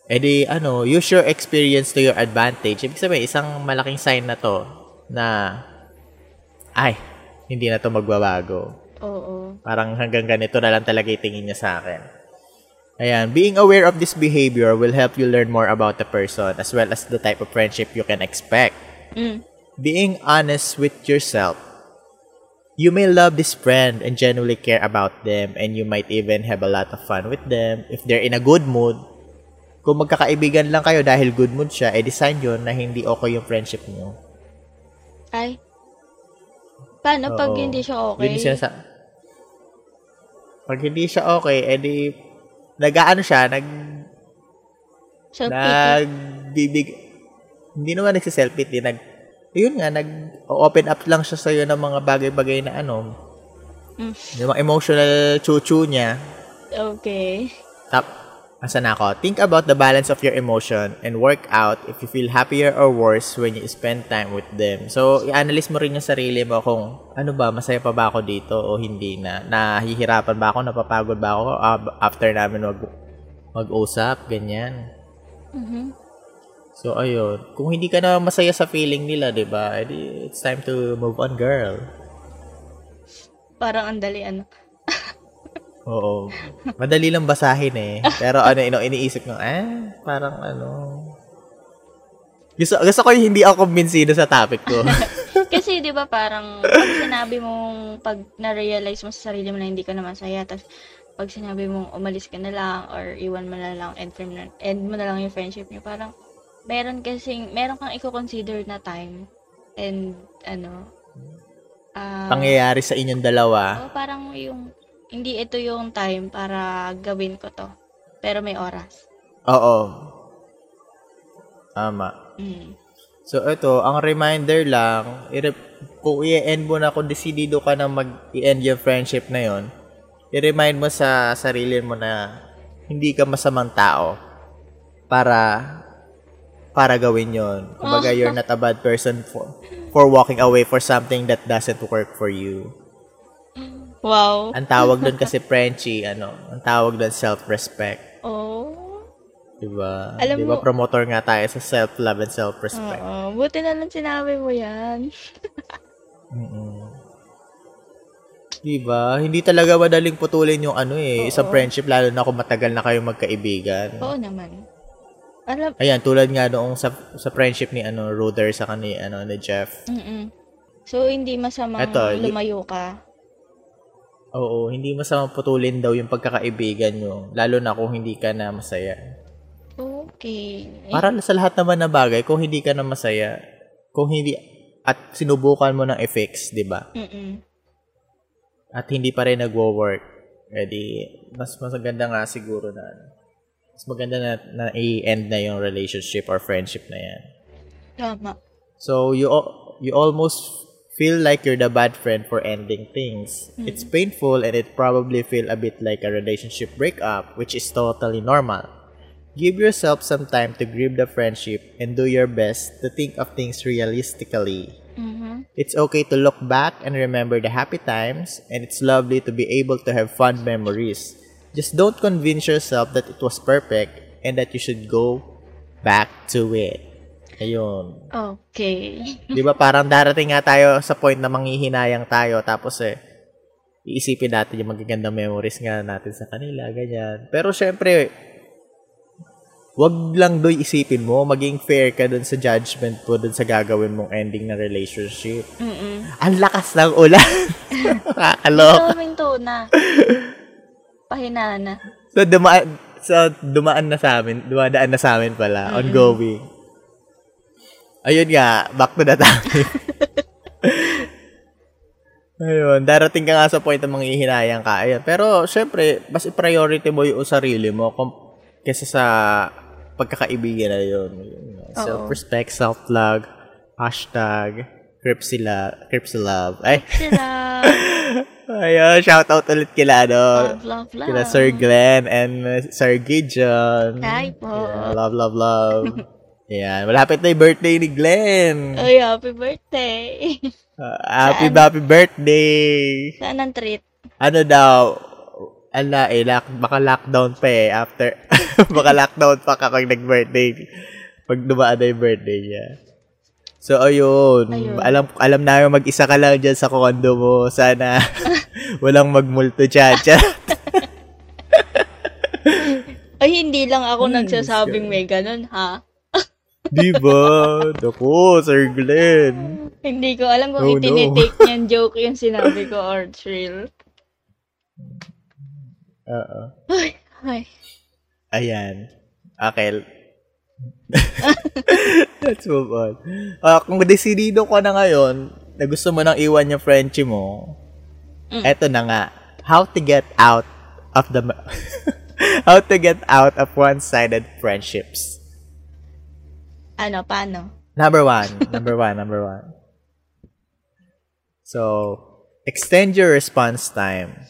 eh di, ano, use your experience to your advantage. Ibig sabihin, isang malaking sign na to na, ay, hindi na to magbabago. Oo. Parang hanggang ganito na lang talaga itingin niya sa akin. Ayan, being aware of this behavior will help you learn more about the person as well as the type of friendship you can expect. Mm. Being honest with yourself. You may love this friend and genuinely care about them and you might even have a lot of fun with them if they're in a good mood. Kung magkakaibigan lang kayo dahil good mood siya, eh design yun na hindi okay yung friendship niyo. Ay. Paano pag Oo. hindi siya okay? Yun yung sinasa- Pag hindi siya okay, edi nag-aano siya, nag Self-pity. nagbibig hindi naman nagsiself-pity, nag yun nga, nag-open up lang siya sa'yo ng mga bagay-bagay na ano, Mm. yung mga emotional chuchu niya. Okay. Tap, asan ako? Think about the balance of your emotion and work out if you feel happier or worse when you spend time with them. So, i-analyze mo rin yung sarili mo kung ano ba, masaya pa ba ako dito o hindi na. Nahihirapan ba ako, napapagod ba ako after namin mag mag-usap, ganyan. Mhm. So, ayun. Kung hindi ka na masaya sa feeling nila, di ba? edi It's time to move on, girl. Parang ang dali, ano. [laughs] Oo. Madali lang basahin eh. Pero ano, ino, iniisip ko, eh, parang ano. Gusto, gusto ko yung hindi ako kumbinsido sa topic ko. [laughs] Kasi 'di ba parang pag sinabi mong pag na-realize mo sa sarili mo na hindi ka na masaya, tapos pag sinabi mong umalis ka na lang or iwan mo na lang end, from, end mo na lang yung friendship niyo, parang meron kasing meron kang i-consider na time and ano uh, pangyayari sa inyong dalawa. Oh, parang yung hindi ito yung time para gawin ko to. Pero may oras. Oo. Tama. Mm. So, ito, ang reminder lang, kung i-end mo na, kung desidido ka na mag-i-end yung friendship na yon i-remind mo sa sarili mo na hindi ka masamang tao para para gawin yon. Kumbaga, you're not a bad person for, for walking away for something that doesn't work for you. Wow. Ang tawag doon kasi Frenchy, ano, ang tawag doon self-respect. Oh. Diba? Alam diba mo, promoter nga tayo sa self-love and self-respect. Oo. Buti na lang sinabi mo yan. [laughs] mm Diba? Hindi talaga madaling putulin yung ano eh. Oo. Isang friendship, lalo na kung matagal na kayong magkaibigan. Oo naman. Alam, Ayan, tulad nga noong sa, sa friendship ni ano, Ruder sa kani, ano, ni Jeff. Mm-mm. So, hindi masamang Ito, lumayo ka? Oo, hindi masamang putulin daw yung pagkakaibigan nyo. Lalo na kung hindi ka na masaya. Okay. Para sa lahat naman na bagay, kung hindi ka na masaya, kung hindi, at sinubukan mo ng effects, di ba? At hindi pa rin nagwo-work, edi, mas mas maganda nga siguro na, mas maganda na, na i-end na yung relationship or friendship na yan. Tama. So, you, you almost feel like you're the bad friend for ending things. Mm-hmm. It's painful and it probably feel a bit like a relationship breakup, which is totally normal. Give yourself some time to grieve the friendship and do your best to think of things realistically. Mm-hmm. It's okay to look back and remember the happy times, and it's lovely to be able to have fun memories. Just don't convince yourself that it was perfect and that you should go back to it. Ayun. Okay. [laughs] Di ba parang darating nga tayo sa point na manghihinayang tayo tapos eh, iisipin natin yung magagandang memories nga natin sa kanila, ganyan. Pero syempre, wag lang doy isipin mo, maging fair ka dun sa judgment mo dun sa gagawin mong ending na relationship. Mm-mm. Ang lakas ng ulan. [laughs] Kakaloka. Daming tuna. Pahina na. So, dumaan, so, dumaan na sa amin, dumadaan na sa amin pala, mm-hmm. ongoing. Ayun nga, back to the topic. [laughs] Ayun, darating ka nga sa point na manghihinayang ka. Ayun. Pero, syempre, mas i-priority mo yung sarili mo kaysa sa pagkakaibigan na yun. Self-respect, self-love, hashtag, Cripsila, Cripsilove. Ay. Cripsilove. [laughs] Ayun, shout out ulit kila, ano, love, love, love. kila Sir Glenn and Sir Gideon. Hi po. Yeah, love, love, love. [laughs] Yan, malapit na yung birthday ni Glenn. Ay, happy birthday. Uh, [laughs] happy, Saan? happy birthday. Saan ang treat? Ano daw, ala eh, lock, baka lockdown pa eh, after, [laughs] baka lockdown pa kapag nag-birthday, pag dumaan na yung birthday niya. So, ayun. ayun. Alam, alam namin mag-isa ka lang dyan sa kondo mo. Sana [laughs] walang magmulto dyan. Ay, hindi lang ako hmm, nagsasabing may ganun, ha? Di ba? Dako, Sir Glenn. hindi ko alam kung oh, itinitake no. niyan joke yung sinabi ko or thrill. Oo. Ay, ay. Ayan. Okay. [laughs] Let's move on. Uh, kung desidido ko na ngayon na gusto mo nang iwan yung friendship mo, mm. eto na nga. How to get out of the... [laughs] how to get out of one-sided friendships. Ano, paano? Number one. Number one. Number one. So, extend your response time.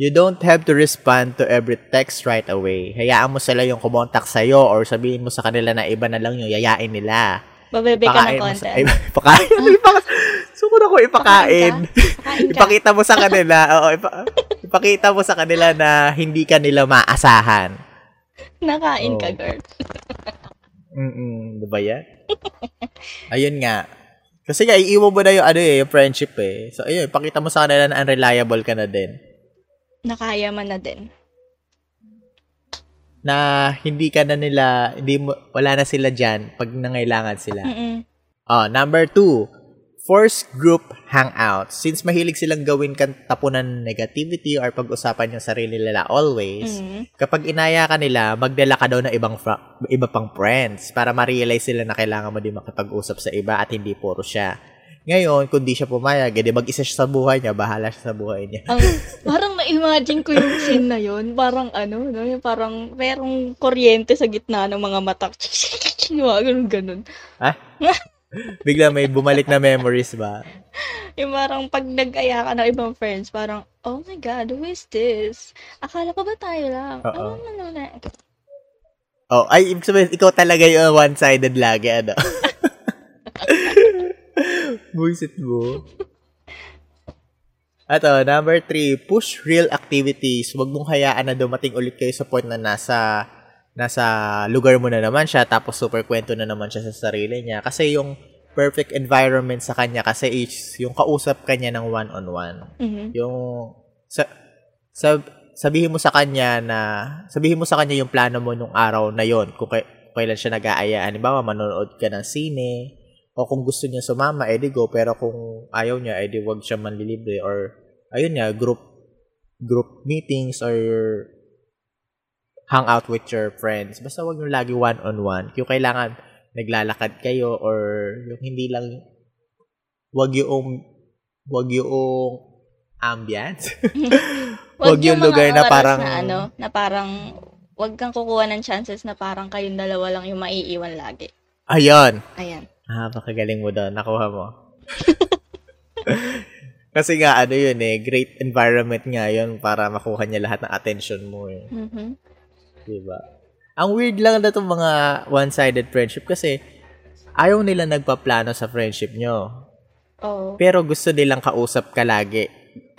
You don't have to respond to every text right away. Hayaan mo sila yung kumontak sa'yo or sabihin mo sa kanila na iba na lang yung yayain nila. Babebe ka ng content. Ay, [laughs] pakain. Suko na ko ipakain. Ipakita mo sa kanila. Oo, ipa, ipakita mo sa kanila na hindi ka nila maasahan. Nakain oh. ka, girl. [laughs] Mm-mm, di ba yan? [laughs] ayun nga. Kasi nga, iiwan mo na yung, ano eh, yung friendship eh. So, ayun, pakita mo sa kanila na unreliable ka na din. Nakaya man na din. Na hindi ka na nila, hindi mo, wala na sila dyan pag nangailangan sila. Mm-mm. Oh, number two, force group hangouts. Since mahilig silang gawin kan tapunan negativity or pag-usapan yung sarili nila always, Mm. kapag inaya ka nila, magdala ka daw ng ibang fra- iba pang friends para ma-realize sila na kailangan mo din makipag-usap sa iba at hindi puro siya. Ngayon, kung di siya pumayag, edi mag-isa siya sa buhay niya, bahala siya sa buhay niya. Ang, parang na-imagine ko yung scene na yun. Parang ano, no? Parang merong kuryente sa gitna ng mga mata. [laughs] Ganun, ganun. [laughs] Bigla may bumalik na memories ba? Yung parang pag nag-aya ka ng ibang friends, parang, oh my God, who is this? Akala ko ba tayo lang? Oo. Ano, ano, ano. Oh, ay, ibig sabihin, ikaw talaga yung one-sided lagi, ano? [laughs] Buisit mo. Ato, number three, push real activities. Huwag mong hayaan na dumating ulit kayo sa point na nasa nasa lugar mo na naman siya tapos super kwento na naman siya sa sarili niya. Kasi yung perfect environment sa kanya kasi is yung kausap kanya ng one-on-one. Mhm. Yung sa, sa sabihin mo sa kanya na sabihin mo sa kanya yung plano mo nung araw na yon kung, kay, kailan siya nag-aaya halimbawa manonood ka ng sine o kung gusto niya sumama edi go pero kung ayaw niya edi wag siya manlilibre or ayun nga group group meetings or hang out with your friends basta wag yung lagi one on one yung kailangan naglalakad kayo or yung hindi lang wag yung wag yung ambience [laughs] Wag yung mga lugar na parang- Na, ano, na parang, wag kang kukuha ng chances na parang kayong dalawa lang yung maiiwan lagi. ayun Ayan. Ah, pakagaling mo doon. Nakuha mo. [laughs] Kasi nga, ano yun eh, great environment nga yun para makuha niya lahat ng attention mo eh. Mhm. Diba? Ang weird lang na itong mga one-sided friendship kasi ayaw nila nagpaplano sa friendship nyo. Oo. Pero gusto nilang kausap ka lagi.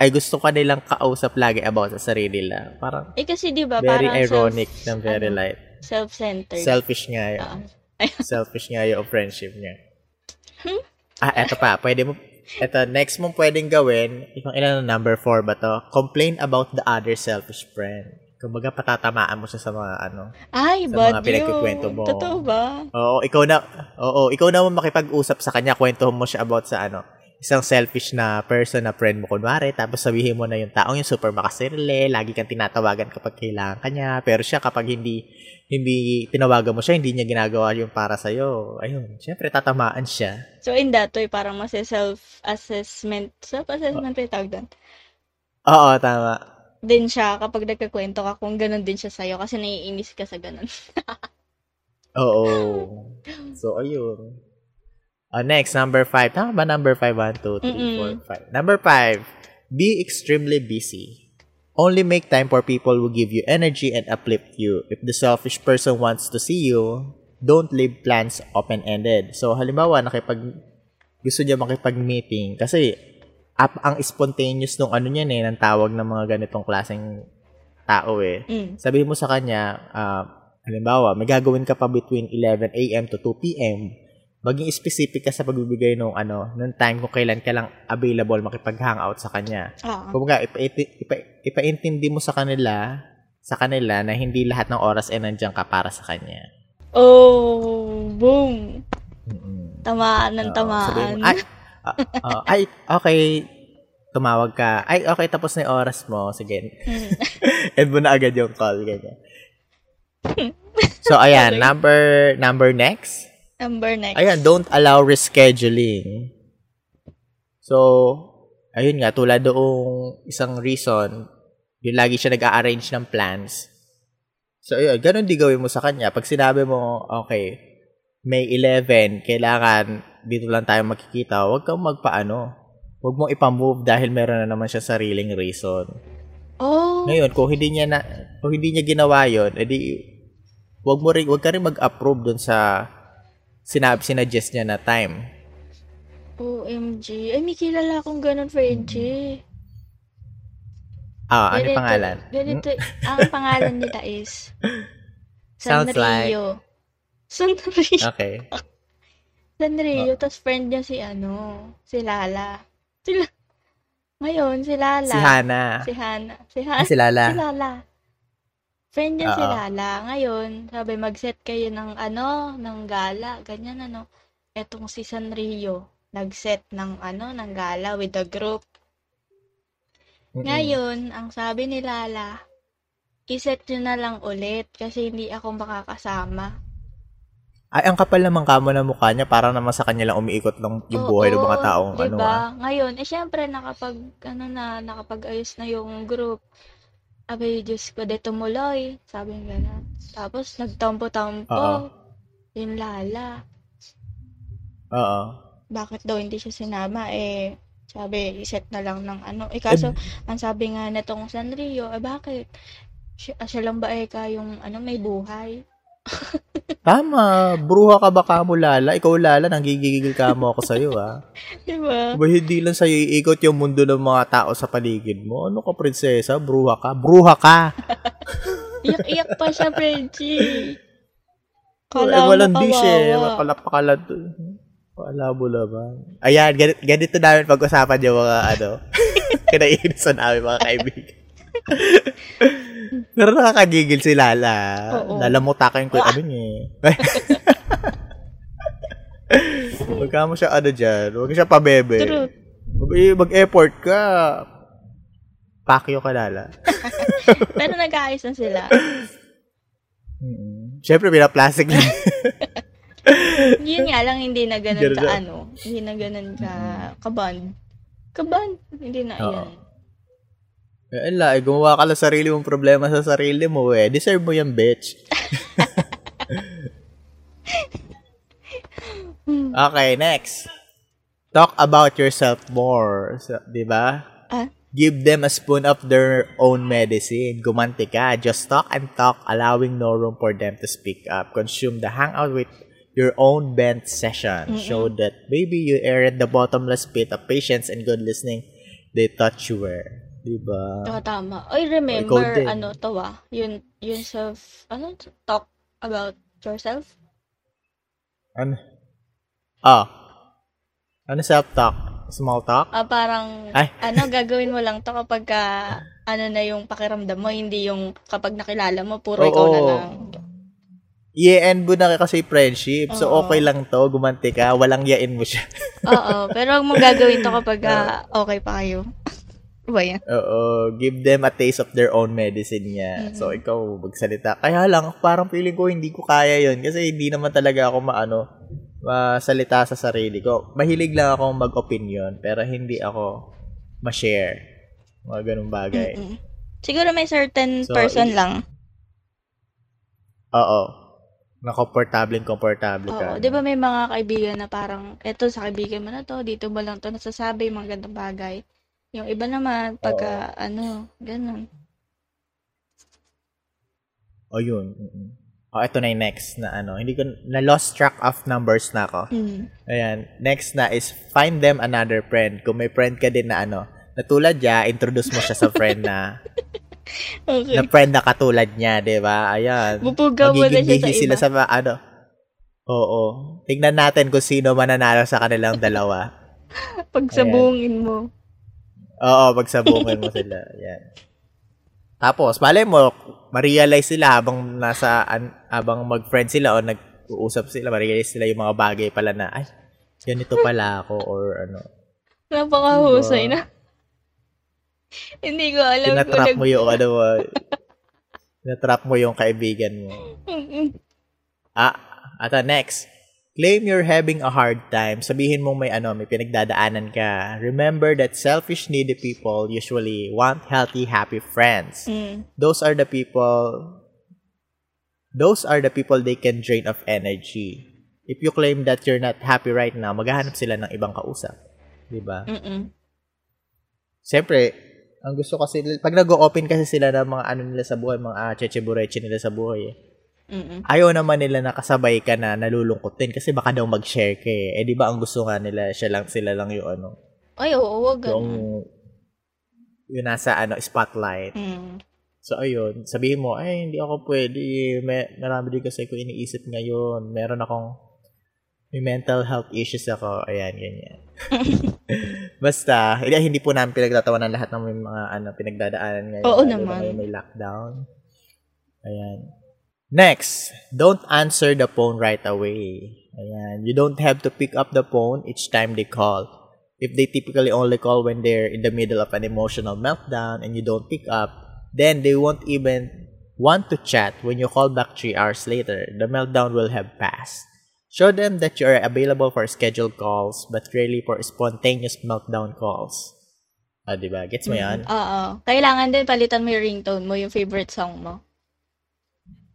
Ay, gusto ka nilang kausap lagi about sa sarili nila. Parang Eh kasi 'di ba very parang ironic self, ng very ano, light. self-centered. Selfish nga yun. Ah. [laughs] Selfish nga yung friendship niya. Ah, eto pa. Pwede mo, eto, next mong pwedeng gawin, ibang ilan na number four ba to? Complain about the other selfish friend. Kumbaga, patatamaan mo siya sa mga ano. Ay, sa mga pinagkikwento mo. Totoo ba? Oo, ikaw na, oo, ikaw na mo makipag-usap sa kanya, kwento mo siya about sa ano, isang selfish na person na friend mo kunwari, tapos sabihin mo na yung taong yung super makasirili, lagi kang tinatawagan kapag kailangan kanya, pero siya kapag hindi hindi tinawagan mo siya, hindi niya ginagawa yung para sa Ayun, syempre tatamaan siya. So in that way, parang mas self-assessment. Self-assessment pa yung tawag doon. Oo, tama. Din siya kapag nagkakwento ka kung ganun din siya sa'yo kasi naiinis ka sa ganun. [laughs] Oo. [laughs] So, ayun. Uh, next, number five. Tama ba number five? One, two, three, Mm-mm. four, five. Number five, be extremely busy. Only make time for people who give you energy and uplift you. If the selfish person wants to see you, don't leave plans open-ended. So, halimbawa, nakipag, gusto niya makipag-meeting kasi up ang spontaneous nung ano niyan eh, ng tawag ng mga ganitong klaseng tao eh Mm. sabihin mo sa kanya, ah, halimbawa, may gagawin ka pa between 11 a.m. to 2 p.m., maging specific ka sa pagbibigay ng ano, ng time kung kailan ka lang available makipag-hangout sa kanya. Ah. Kumbaga, ipa, ipa, ipaintindi mo sa kanila, sa kanila na hindi lahat ng oras ay nandiyan ka para sa kanya. Oh, boom. Mm-mm. Tamaan ng Oo, sabihin tamaan. ay, ah, ah, ay, okay, tumawag ka. Ay, okay, tapos na yung oras mo. Sige, [laughs] end mo na agad yung call. Ganyan. So, ayan, number, number next. Number next. Ayan, don't allow rescheduling. So, ayun nga, tulad doong isang reason, yung lagi siya nag-a-arrange ng plans. So, ayun, ganun di gawin mo sa kanya. Pag sinabi mo, okay, May 11, kailangan dito lang tayo magkikita, huwag kang magpaano. Huwag mong ipamove dahil meron na naman siya sariling reason. Oh. Ngayon, kung hindi niya na kung hindi niya ginawa 'yon, edi wag mo rin wag ka rin mag-approve dun sa sinab sinuggest niya na time. OMG. Ay, may kilala akong ganun, Freddy. Ah, ano yung Ganito- pangalan? Ganito, [laughs] ang pangalan nila is Sounds like-. Sanrio. Okay. Sanrio, tas friend niya si ano, si Lala. Sila, ngayon, si Lala. Si Hana. Si Hana. Si Ah, Hana. si Lala. Si Lala. Friend niya si Oo. Lala. Ngayon, sabi, mag-set kayo ng ano, ng gala. Ganyan ano. Etong si Sanrio, nag-set ng ano, ng gala with the group. Mm-mm. Ngayon, ang sabi ni Lala, iset nyo na lang ulit kasi hindi ako makakasama. Ay, ang kapal naman kamo na mukha niya. Para naman sa kanya lang umiikot lang yung buhay ng mga taong ano diba? ah. Ngayon, eh syempre nakapag ano na, nakapag-ayos na yung group. Abay, Diyos ko, de tumuloy. Sabi nga gano'n. Tapos, nagtampo-tampo. Oo. Yung Lala. Oo. Bakit daw hindi siya sinama? Eh, sabi, iset na lang ng ano. Eh, kaso, ang sabi nga netong Sanrio, eh, bakit? Siya, siya lang ba eh kayong ano, may buhay? [laughs] Tama. Bruha ka ba kamo, Lala? Ikaw, Lala, nanggigigil ka mo ako sa'yo, ah. [laughs] Diba? Ba, hindi lang sa'yo iikot yung mundo ng mga tao sa paligid mo. Ano ka, prinsesa? Bruha ka? Bruha ka! [laughs] Iyak-iyak pa siya, Frenchie. eh, Kala mo walang dish eh. kawawa. Makalapakalan to. Malabo naman. Ayan, ganito, ganito namin pag-usapan yung mga ano, kinaiinisan namin mga kaibigan. [laughs] Pero nakakagigil si Lala. Oo. Lalamutakin ko yung ano niya eh. [laughs] Huwag ka mo siya ano dyan. Huwag siya pabebe. True. Eh, Mag-effort ka. Pakyo ka, Lala. [laughs] Pero nag-aayos na sila. Mm. Siyempre, pinaplastic lang. Yun nga lang, hindi na ganun ka, ano, hindi na ganun ka, kaband. Kaband, hindi na Oo. yan. Eh, ala, eh, gumawa ka lang sarili mong problema sa sarili mo eh. Deserve mo yan, bitch. [laughs] okay, next. Talk about yourself more. So, di ba? Ah? Give them a spoon of their own medicine. Gumanti ka. Just talk and talk, allowing no room for them to speak up. Consume the hangout with your own bent session. Show that maybe you earned the bottomless pit of patience and good listening they thought you were. Di ba? Oo, tama. Oy, remember, Ikaw din. ano, to ah, yun, yun self, ano, talk about yourself? Ano? Ah. Ano self-talk? Small talk? Ah, parang, Ay. ano, gagawin mo lang to kapag ka, ano na yung pakiramdam mo, hindi yung kapag nakilala mo, puro ikaw na Oo. lang. I-end mo na kasi friendship. So, Oo. okay lang to. Gumanti ka. Walang yain mo siya. Oo, pero huwag mo gagawin to kapag ah, [laughs] okay pa kayo. Ano ba yan? Oo. Give them a taste of their own medicine niya. So, ikaw magsalita. Kaya lang, parang feeling ko hindi ko kaya yon Kasi hindi naman talaga ako maano, masalita sa sarili ko. Mahilig lang ako mag-opinion. Pero hindi ako ma-share. Mga ganung bagay. Mm-mm. Siguro may certain So, person i- lang. Oo. Na komportable Oo, ka. 'di ba may mga kaibigan na parang eto sa kaibigan mo na to, dito mo lang to nasasabi mga ganitong bagay. Yung iba naman pagka ano, ganun. O yun. Mm-mm. O, ito na yung next na ano. Hindi ko, na lost track of numbers na ako. Mm. Ayan. Next na is find them another friend. Kung may friend ka din na ano, na tulad niya, introduce mo siya sa friend na, [laughs] Okay. na friend na katulad niya, di ba? Ayan. Bubugaw mo na siya sa Magiging iba. sila sa mga ano. Oo. Tignan natin kung sino mananalo sa kanilang dalawa. [laughs] Pagsabungin mo. Oo, pagsabungin mo sila. Yan. Tapos, malay mo, ma-realize sila habang nasa, an, habang mag-friend sila o nag-uusap sila, ma-realize sila yung mga bagay pala na, ay, ganito pala ako or ano. Napakahusay na. Hindi ko alam kung Tinatrap nag... mo yung ano mo. Tinatrap mo yung kaibigan mo. Ah, ata next. Claim you're having a hard time. Sabihin mong may ano, may pinagdadaanan ka. Remember that selfish, needy people usually want healthy, happy friends. Mm. Those are the people those are the people they can drain of energy. If you claim that you're not happy right now, maghahanap sila ng ibang kausap. 'Di ba? Siyempre, ang gusto kasi, pag nag-open kasi sila ng mga ano nila sa buhay, mga uh, cheche nila sa buhay, eh, Mm-mm. ayaw naman nila nakasabay ka na nalulungkot din kasi baka daw mag-share ka eh. Eh, di ba ang gusto nga nila, siya lang, sila lang yung ano, Ay, oo, wag yung, yung nasa ano, spotlight. Mm. So, ayun, sabihin mo, ay, hindi ako pwede. May, marami din kasi ko iniisip ngayon. Meron akong, may mental health issues ako. Ayan, ganyan. [laughs] [laughs] Basta, hindi, hindi po namin pinagtatawanan lahat ng mga ano, pinagdadaanan ngayon. Oo Lalo na naman. May, may lockdown. Ayan. Next, don't answer the phone right away. Ayan. You don't have to pick up the phone each time they call. If they typically only call when they're in the middle of an emotional meltdown and you don't pick up, then they won't even want to chat when you call back three hours later. The meltdown will have passed. Show them that you are available for scheduled calls but rarely for spontaneous meltdown calls. Ah, di ba? Gets mo yan? Oo. Kailangan din palitan mo yung ringtone mo, yung favorite song mo.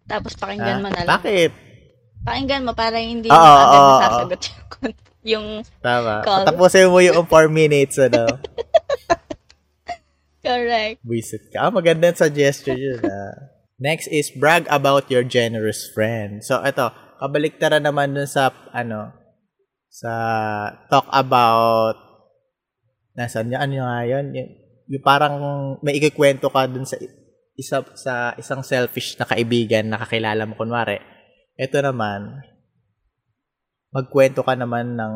Tapos pakinggan Ah, mo na lang. Bakit? Pakinggan mo para hindi Oo, mo agad oo, oo. masasagot yung, yung Tama. Call. Tapusin mo yung 4 minutes, ano? [laughs] correct. Visit ka. Ah, magandang suggestion yun, ah. Next is brag about your generous friend. So, ito, kabaliktaran naman dun sa, ano, sa talk about, nasan niya, ano nga yun? Yung, yung parang may ikikwento ka dun sa isa sa isang selfish na kaibigan na kakilala mo kunwari. Ito naman, magkwento ka naman ng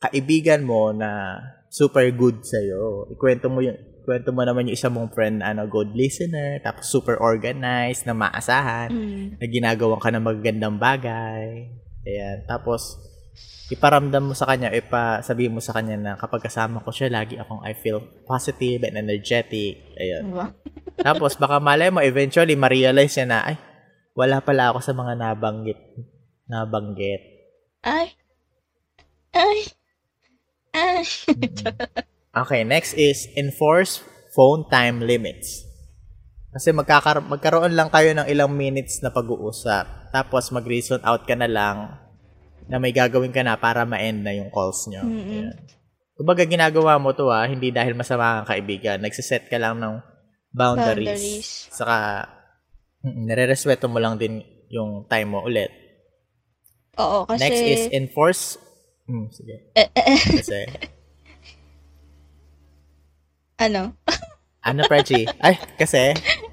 kaibigan mo na super good sa'yo. Ikwento mo yung kwento mo naman yung isa mong friend na ano, good listener, tapos super organized, na maasahan, Mm. na ginagawa ka ng magagandang bagay. Ayan. Tapos, iparamdam mo sa kanya, ipa sabihin mo sa kanya na kapag kasama ko siya, lagi akong I feel positive and energetic. Ayan. Diba? Tapos, baka malay mo, eventually, ma-realize niya na, ay, wala pala ako sa mga nabanggit. Nabanggit. Ay. Ay. Ay. Okay, next is enforce phone time limits. Kasi magkakar- magkaroon lang kayo ng ilang minutes na pag-uusap. Tapos mag-reason out ka na lang na may gagawin ka na para ma-end na yung calls nyo. Ayan. Kumbaga ginagawa mo to ah, hindi dahil masama kang kaibigan. Nagsiset ka lang ng boundaries. Boundaries. Saka, nire-respeto mo lang din yung time mo ulit. Oo, kasi... Next is enforce... Hmm, sige. Eh, eh, eh, Kasi, ano? ano, Prechi? Ay, kasi, [laughs]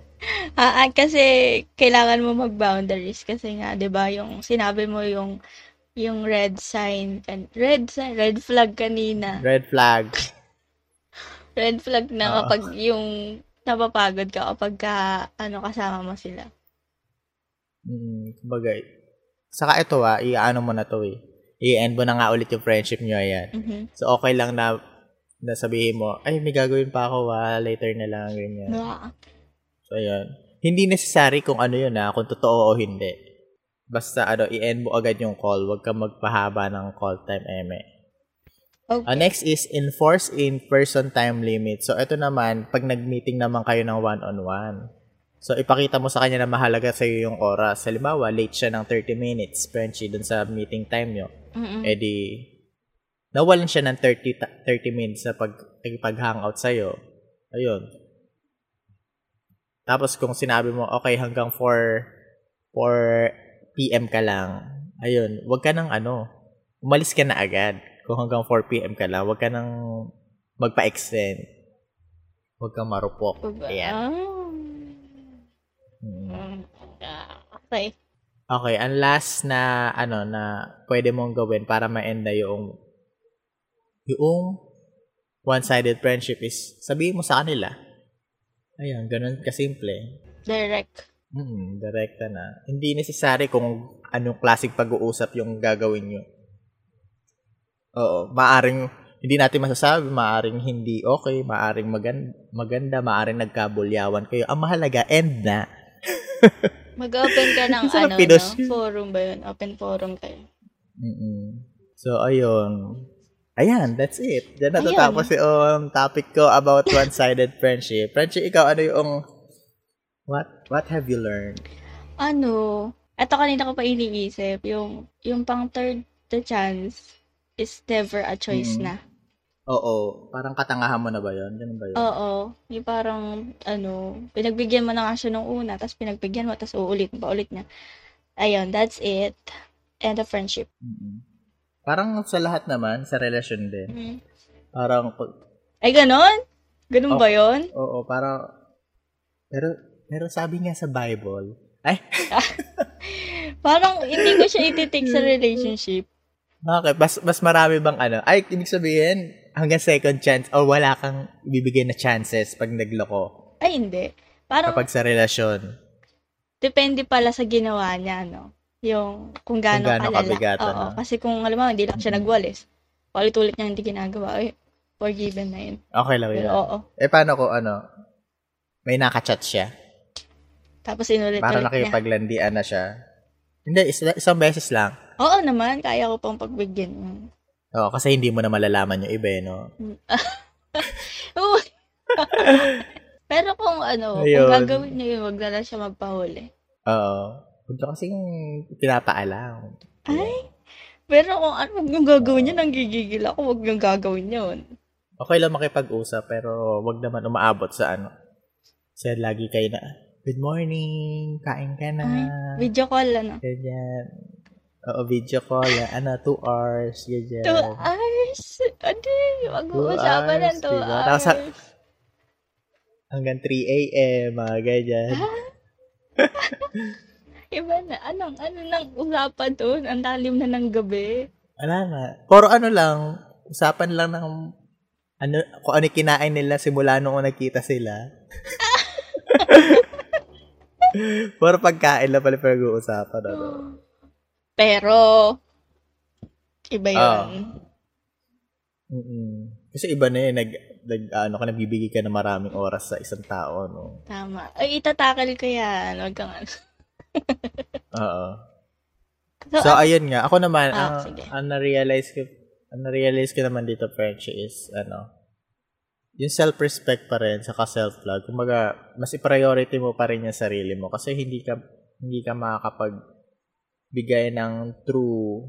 Ah, ah, kasi kailangan mo mag-boundaries kasi nga, 'di ba, yung sinabi mo yung yung red sign, kan- red sign, red flag kanina. red flag. [laughs] Red flag na Oo. kapag yung napapagod ka kapag ka, ano, kasama mo sila. Mm, kumbaga, saka ito ah, i-ano mo na to eh. I-end mo na nga ulit yung friendship nyo, ayan. Mhm. So, okay lang na, na sabihin mo, ay, may gagawin pa ako ah, later na lang, ganyan. Diba? So, ayan. Hindi necessary kung ano yun ah, kung totoo o hindi. Basta, ano, i-end mo agad yung call. Huwag kang magpahaba ng call time, eme. Okay. Uh, next is enforce in-person time limit. So, ito naman, pag nag-meeting naman kayo ng one-on-one. So, ipakita mo sa kanya na mahalaga sa iyo yung oras. Halimbawa, late siya ng 30 minutes, Frenchy, dun sa meeting time nyo. Mm-mm. Eh di, nawalan siya ng 30, ta- 30 minutes sa pag, pag-hangout sa'yo. Ayun. Tapos, kung sinabi mo, okay, hanggang 4, 4 p.m. ka lang, ayun, wag ka nang ano, umalis ka na agad. Kung hanggang 4 p.m. ka lang, wag ka nang magpa-extend. Wag kang marupok. Diba? Ayan. Ah. Mm. Okay. Okay, ang last na ano na pwede mong gawin para ma-end na yung yung one-sided friendship is sabihin mo sa kanila. Ayun, ganun kasimple. Direct. Mm, direkta na. Hindi necessary kung anong klaseng pag-uusap yung gagawin nyo. Oo, maaring hindi natin masasabi, maaring hindi okay, maaring maganda, maganda maaring nagkabulyawan kayo. Ang mahalaga, end na. [laughs] Mag-open ka ng [laughs] ano, pinos no? Forum ba yun? Open forum kayo. mm So, ayun. Ayan, that's it. Diyan natatapos yung topic ko about one-sided friendship. Friendship, ikaw, ano yung... What what have you learned? Ano, eto kanina ko pa iniisip, yung, yung pang third the chance is never a choice Mm. na. Oo, parang katangahan mo na ba yun? Ganun ba yun? Oo, yung parang, ano, pinagbigyan mo na nga siya nung una, tapos pinagbigyan mo, tapos uulit pa ulit niya. Ayun, that's it. End of friendship. Mm-mm. Parang sa lahat naman, sa relasyon din. Mhm. Parang, Ay, ganon? Ganon Oh. ba yun? oo, parang, pero Pero sabi nga sa Bible, ay, [laughs] Parang hindi ko siya ititik sa [laughs] relationship. Okay, mas, mas marami bang ano? Ay, ibig sabihin, hanggang second chance o wala kang ibibigay na chances pag nagloko Ay, hindi. Parang kapag sa relasyon. depende pala sa ginawa niya, no? Yung kung gaano, kalala. kabigat, Oo, ano? kasi kung alam mo, hindi lang siya nagwalis. Paulit-ulit niya hindi ginagawa. Ay, forgiven na yun. Okay lang Pero yun. oo. Eh, paano ko ano? May nakachat siya. Tapos inulit-ulit Para niya. nakipaglandian na siya. Hindi, isa, isang beses lang. Oo naman, kaya ko pang pagbigyan yun. Oo, kasi hindi mo na malalaman yung iba, eh, no? [laughs] [laughs] Pero kung ano, Ayun. kung gagawin niya yun, wag na lang siya magpahuli. Oo. Huwag ka kasing pinapaalam. Ay, pero kung ano wag yung gagawin niya, nanggigigil ako, wag yung gagawin yun. Okay lang makipag-usap, pero wag naman umaabot sa ano. Sa lagi kayo na, Good morning, kain ka na. Ay, video call, ano? Ganyan. Oo, video call. Ano, two hours. Ganyan. Two hours? Adi, mag-uusapan ng two diba? hours. Tapos Hanggang 3 a.m. Mga ganyan. [laughs] Iba na, anong, ano nang usapan doon? Ang lalim na ng gabi. Wala na. Puro ano lang, usapan lang ng ano, kung ano kinain nila simula nung nagkita sila. [laughs] [laughs] Puro pagkain lang pala pag-uusapan. Ano. Pero, iba yun. Mm-mm. Kasi iba na yun, nag, nag, ano ka, nagbibigay ka ng maraming oras sa isang tao, no? Tama. Ay, itatakal ko yan. Huwag kang ano. Oo. So, So, ayun nga. Ako naman, Ah, ang, sige. ang na-realize ko, ang na-realize ko naman dito, French, is, ano, yung self-respect pa rin, saka self-love. Kumbaga, mas i-priority mo pa rin yung sarili mo kasi hindi ka, hindi ka makakapag bigay ng true,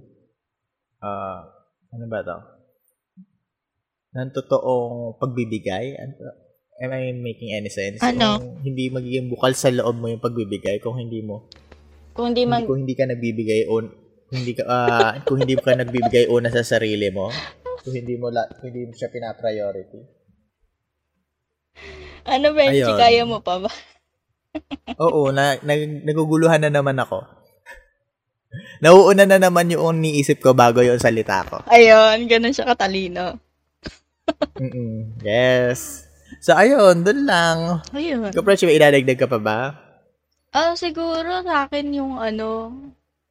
ah, ano ba to? ng totoong pagbibigay. Am I making any sense? Ano? Kung hindi magiging bukal sa loob mo yung pagbibigay kung hindi mo kung di man, hindi, kung hindi ka nagbibigay on kung hindi ka ah, [laughs] kung hindi ka nagbibigay una sa sarili mo, kung hindi mo la, kung hindi mo siya pina-priority. ano, Benji, Ayun. kaya mo pa ba? Oo, na, nag, naguguluhan na naman ako. Nauuna na naman yung niisip ko bago yung salita ko. Ayun, ganun siya katalino. [laughs] Yes. So, ayun, dun lang. Ayun. French, may idadagdag ka pa ba? Ah, siguro sa akin yung ano,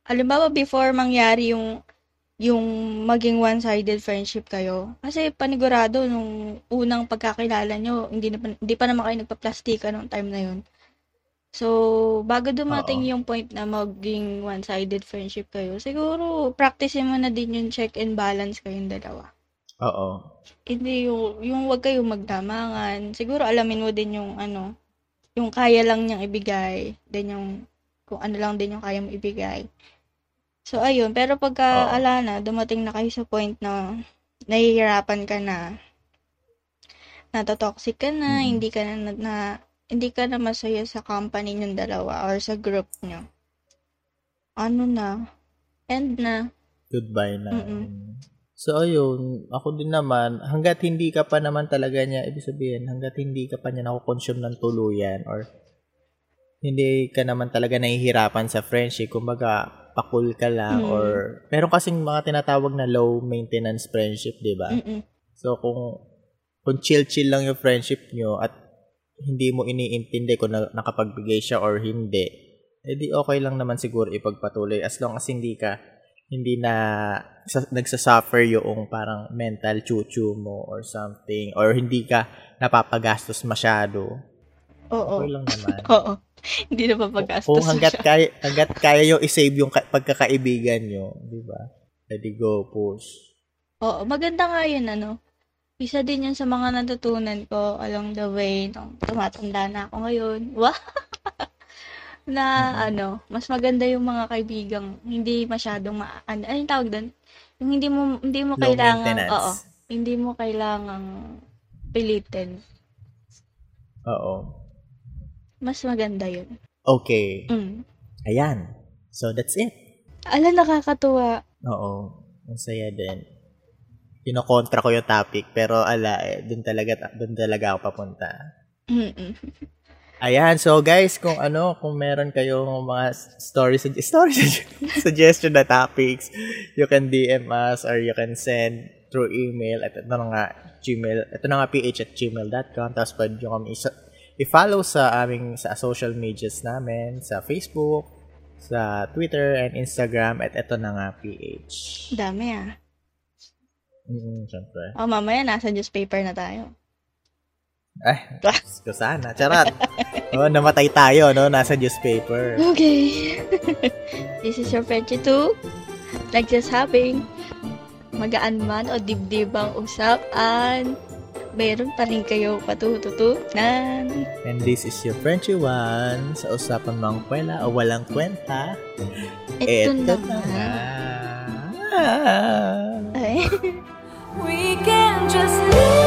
halimbawa before mangyari yung yung maging one-sided friendship kayo. Kasi panigurado nung unang pagkakilala nyo, hindi, na, pa- hindi pa naman kayo nagpa-plastika nung time na yun. So, bago dumating Oo. yung point na maging one-sided friendship kayo, siguro practice mo na din yung check and balance kayong dalawa. Oo. Hindi yung, yung wag kayo magdamangan. Siguro alamin mo din yung ano, yung kaya lang niyang ibigay. Then yung, kung ano lang din yung kaya mo ibigay. So, ayun. Pero pagka, Oo. ala na, dumating na kayo sa point na nahihirapan ka na, natotoxic ka na, Mhm. hindi ka na, na, hindi ka na masaya sa company ng dalawa or sa group nyo. Ano na? End na. Goodbye na. Mm-mm. So, ayun, ako din naman, hanggat hindi ka pa naman talaga niya, ibig sabihin, hanggat hindi ka pa niya nakukonsume ng tuluyan or hindi ka naman talaga nahihirapan sa friendship, kumbaga, pakul ka lang Mm. or, meron kasing mga tinatawag na low maintenance friendship, di ba? So, kung, kung chill-chill lang yung friendship nyo at hindi mo iniintindi kung na, nakapagbigay siya or hindi, edi okay lang naman siguro ipagpatuloy as long as hindi ka hindi na sa, nagsasuffer yung parang mental chuchu mo or something or hindi ka napapagastos masyado. Oo. Okay lang naman. [laughs] Oo. Hindi na papagastos Kung hanggat siya. kaya, hanggat kaya yung isave yung ka- pagkakaibigan nyo, di ba? Ready go, push. Oo, maganda nga yun, ano. Isa din yan sa mga natutunan ko along the way nung tumatanda na ako ngayon. [laughs] Wow! na, Mhm. ano, mas maganda yung mga kaibigang hindi masyadong ma... Ano, ano yung tawag doon? Yung hindi mo, hindi mo Low kailangan, oo, hindi mo kailangang pilitin. Oo. Mas maganda yun. Okay. Mm. Ayan. So, that's it. Ala, nakakatuwa. Oo. Ang saya din. Kinokontra ko yung topic, pero ala, eh, dun talaga, dun talaga ako papunta. Mm-mm. Ayan, so guys, kung ano, kung meron kayong mga story, sug- story [laughs] suggestion na topics, you can DM us or you can send through email at ito na nga gmail, ito na nga ph at gmail.com tapos pwede nyo kami isa- i-follow sa aming sa social medias namin, sa Facebook, sa Twitter and Instagram at ito na nga ph. Dami ah. Mm, syempre. Oh, mamaya nasa newspaper na tayo. Ay, [laughs] Diyos ko sana. Charot. oh, namatay tayo, no? Nasa newspaper. Okay. [laughs] This is your Frenchie 2. Nagsasabing, magaan man o dibdibang usapan, meron pa rin kayo patututunan. And this is your Frenchy One sa usapan mga kwela o walang kwenta. Ito Eto na nga. Ah. Ay. [laughs] We can just live.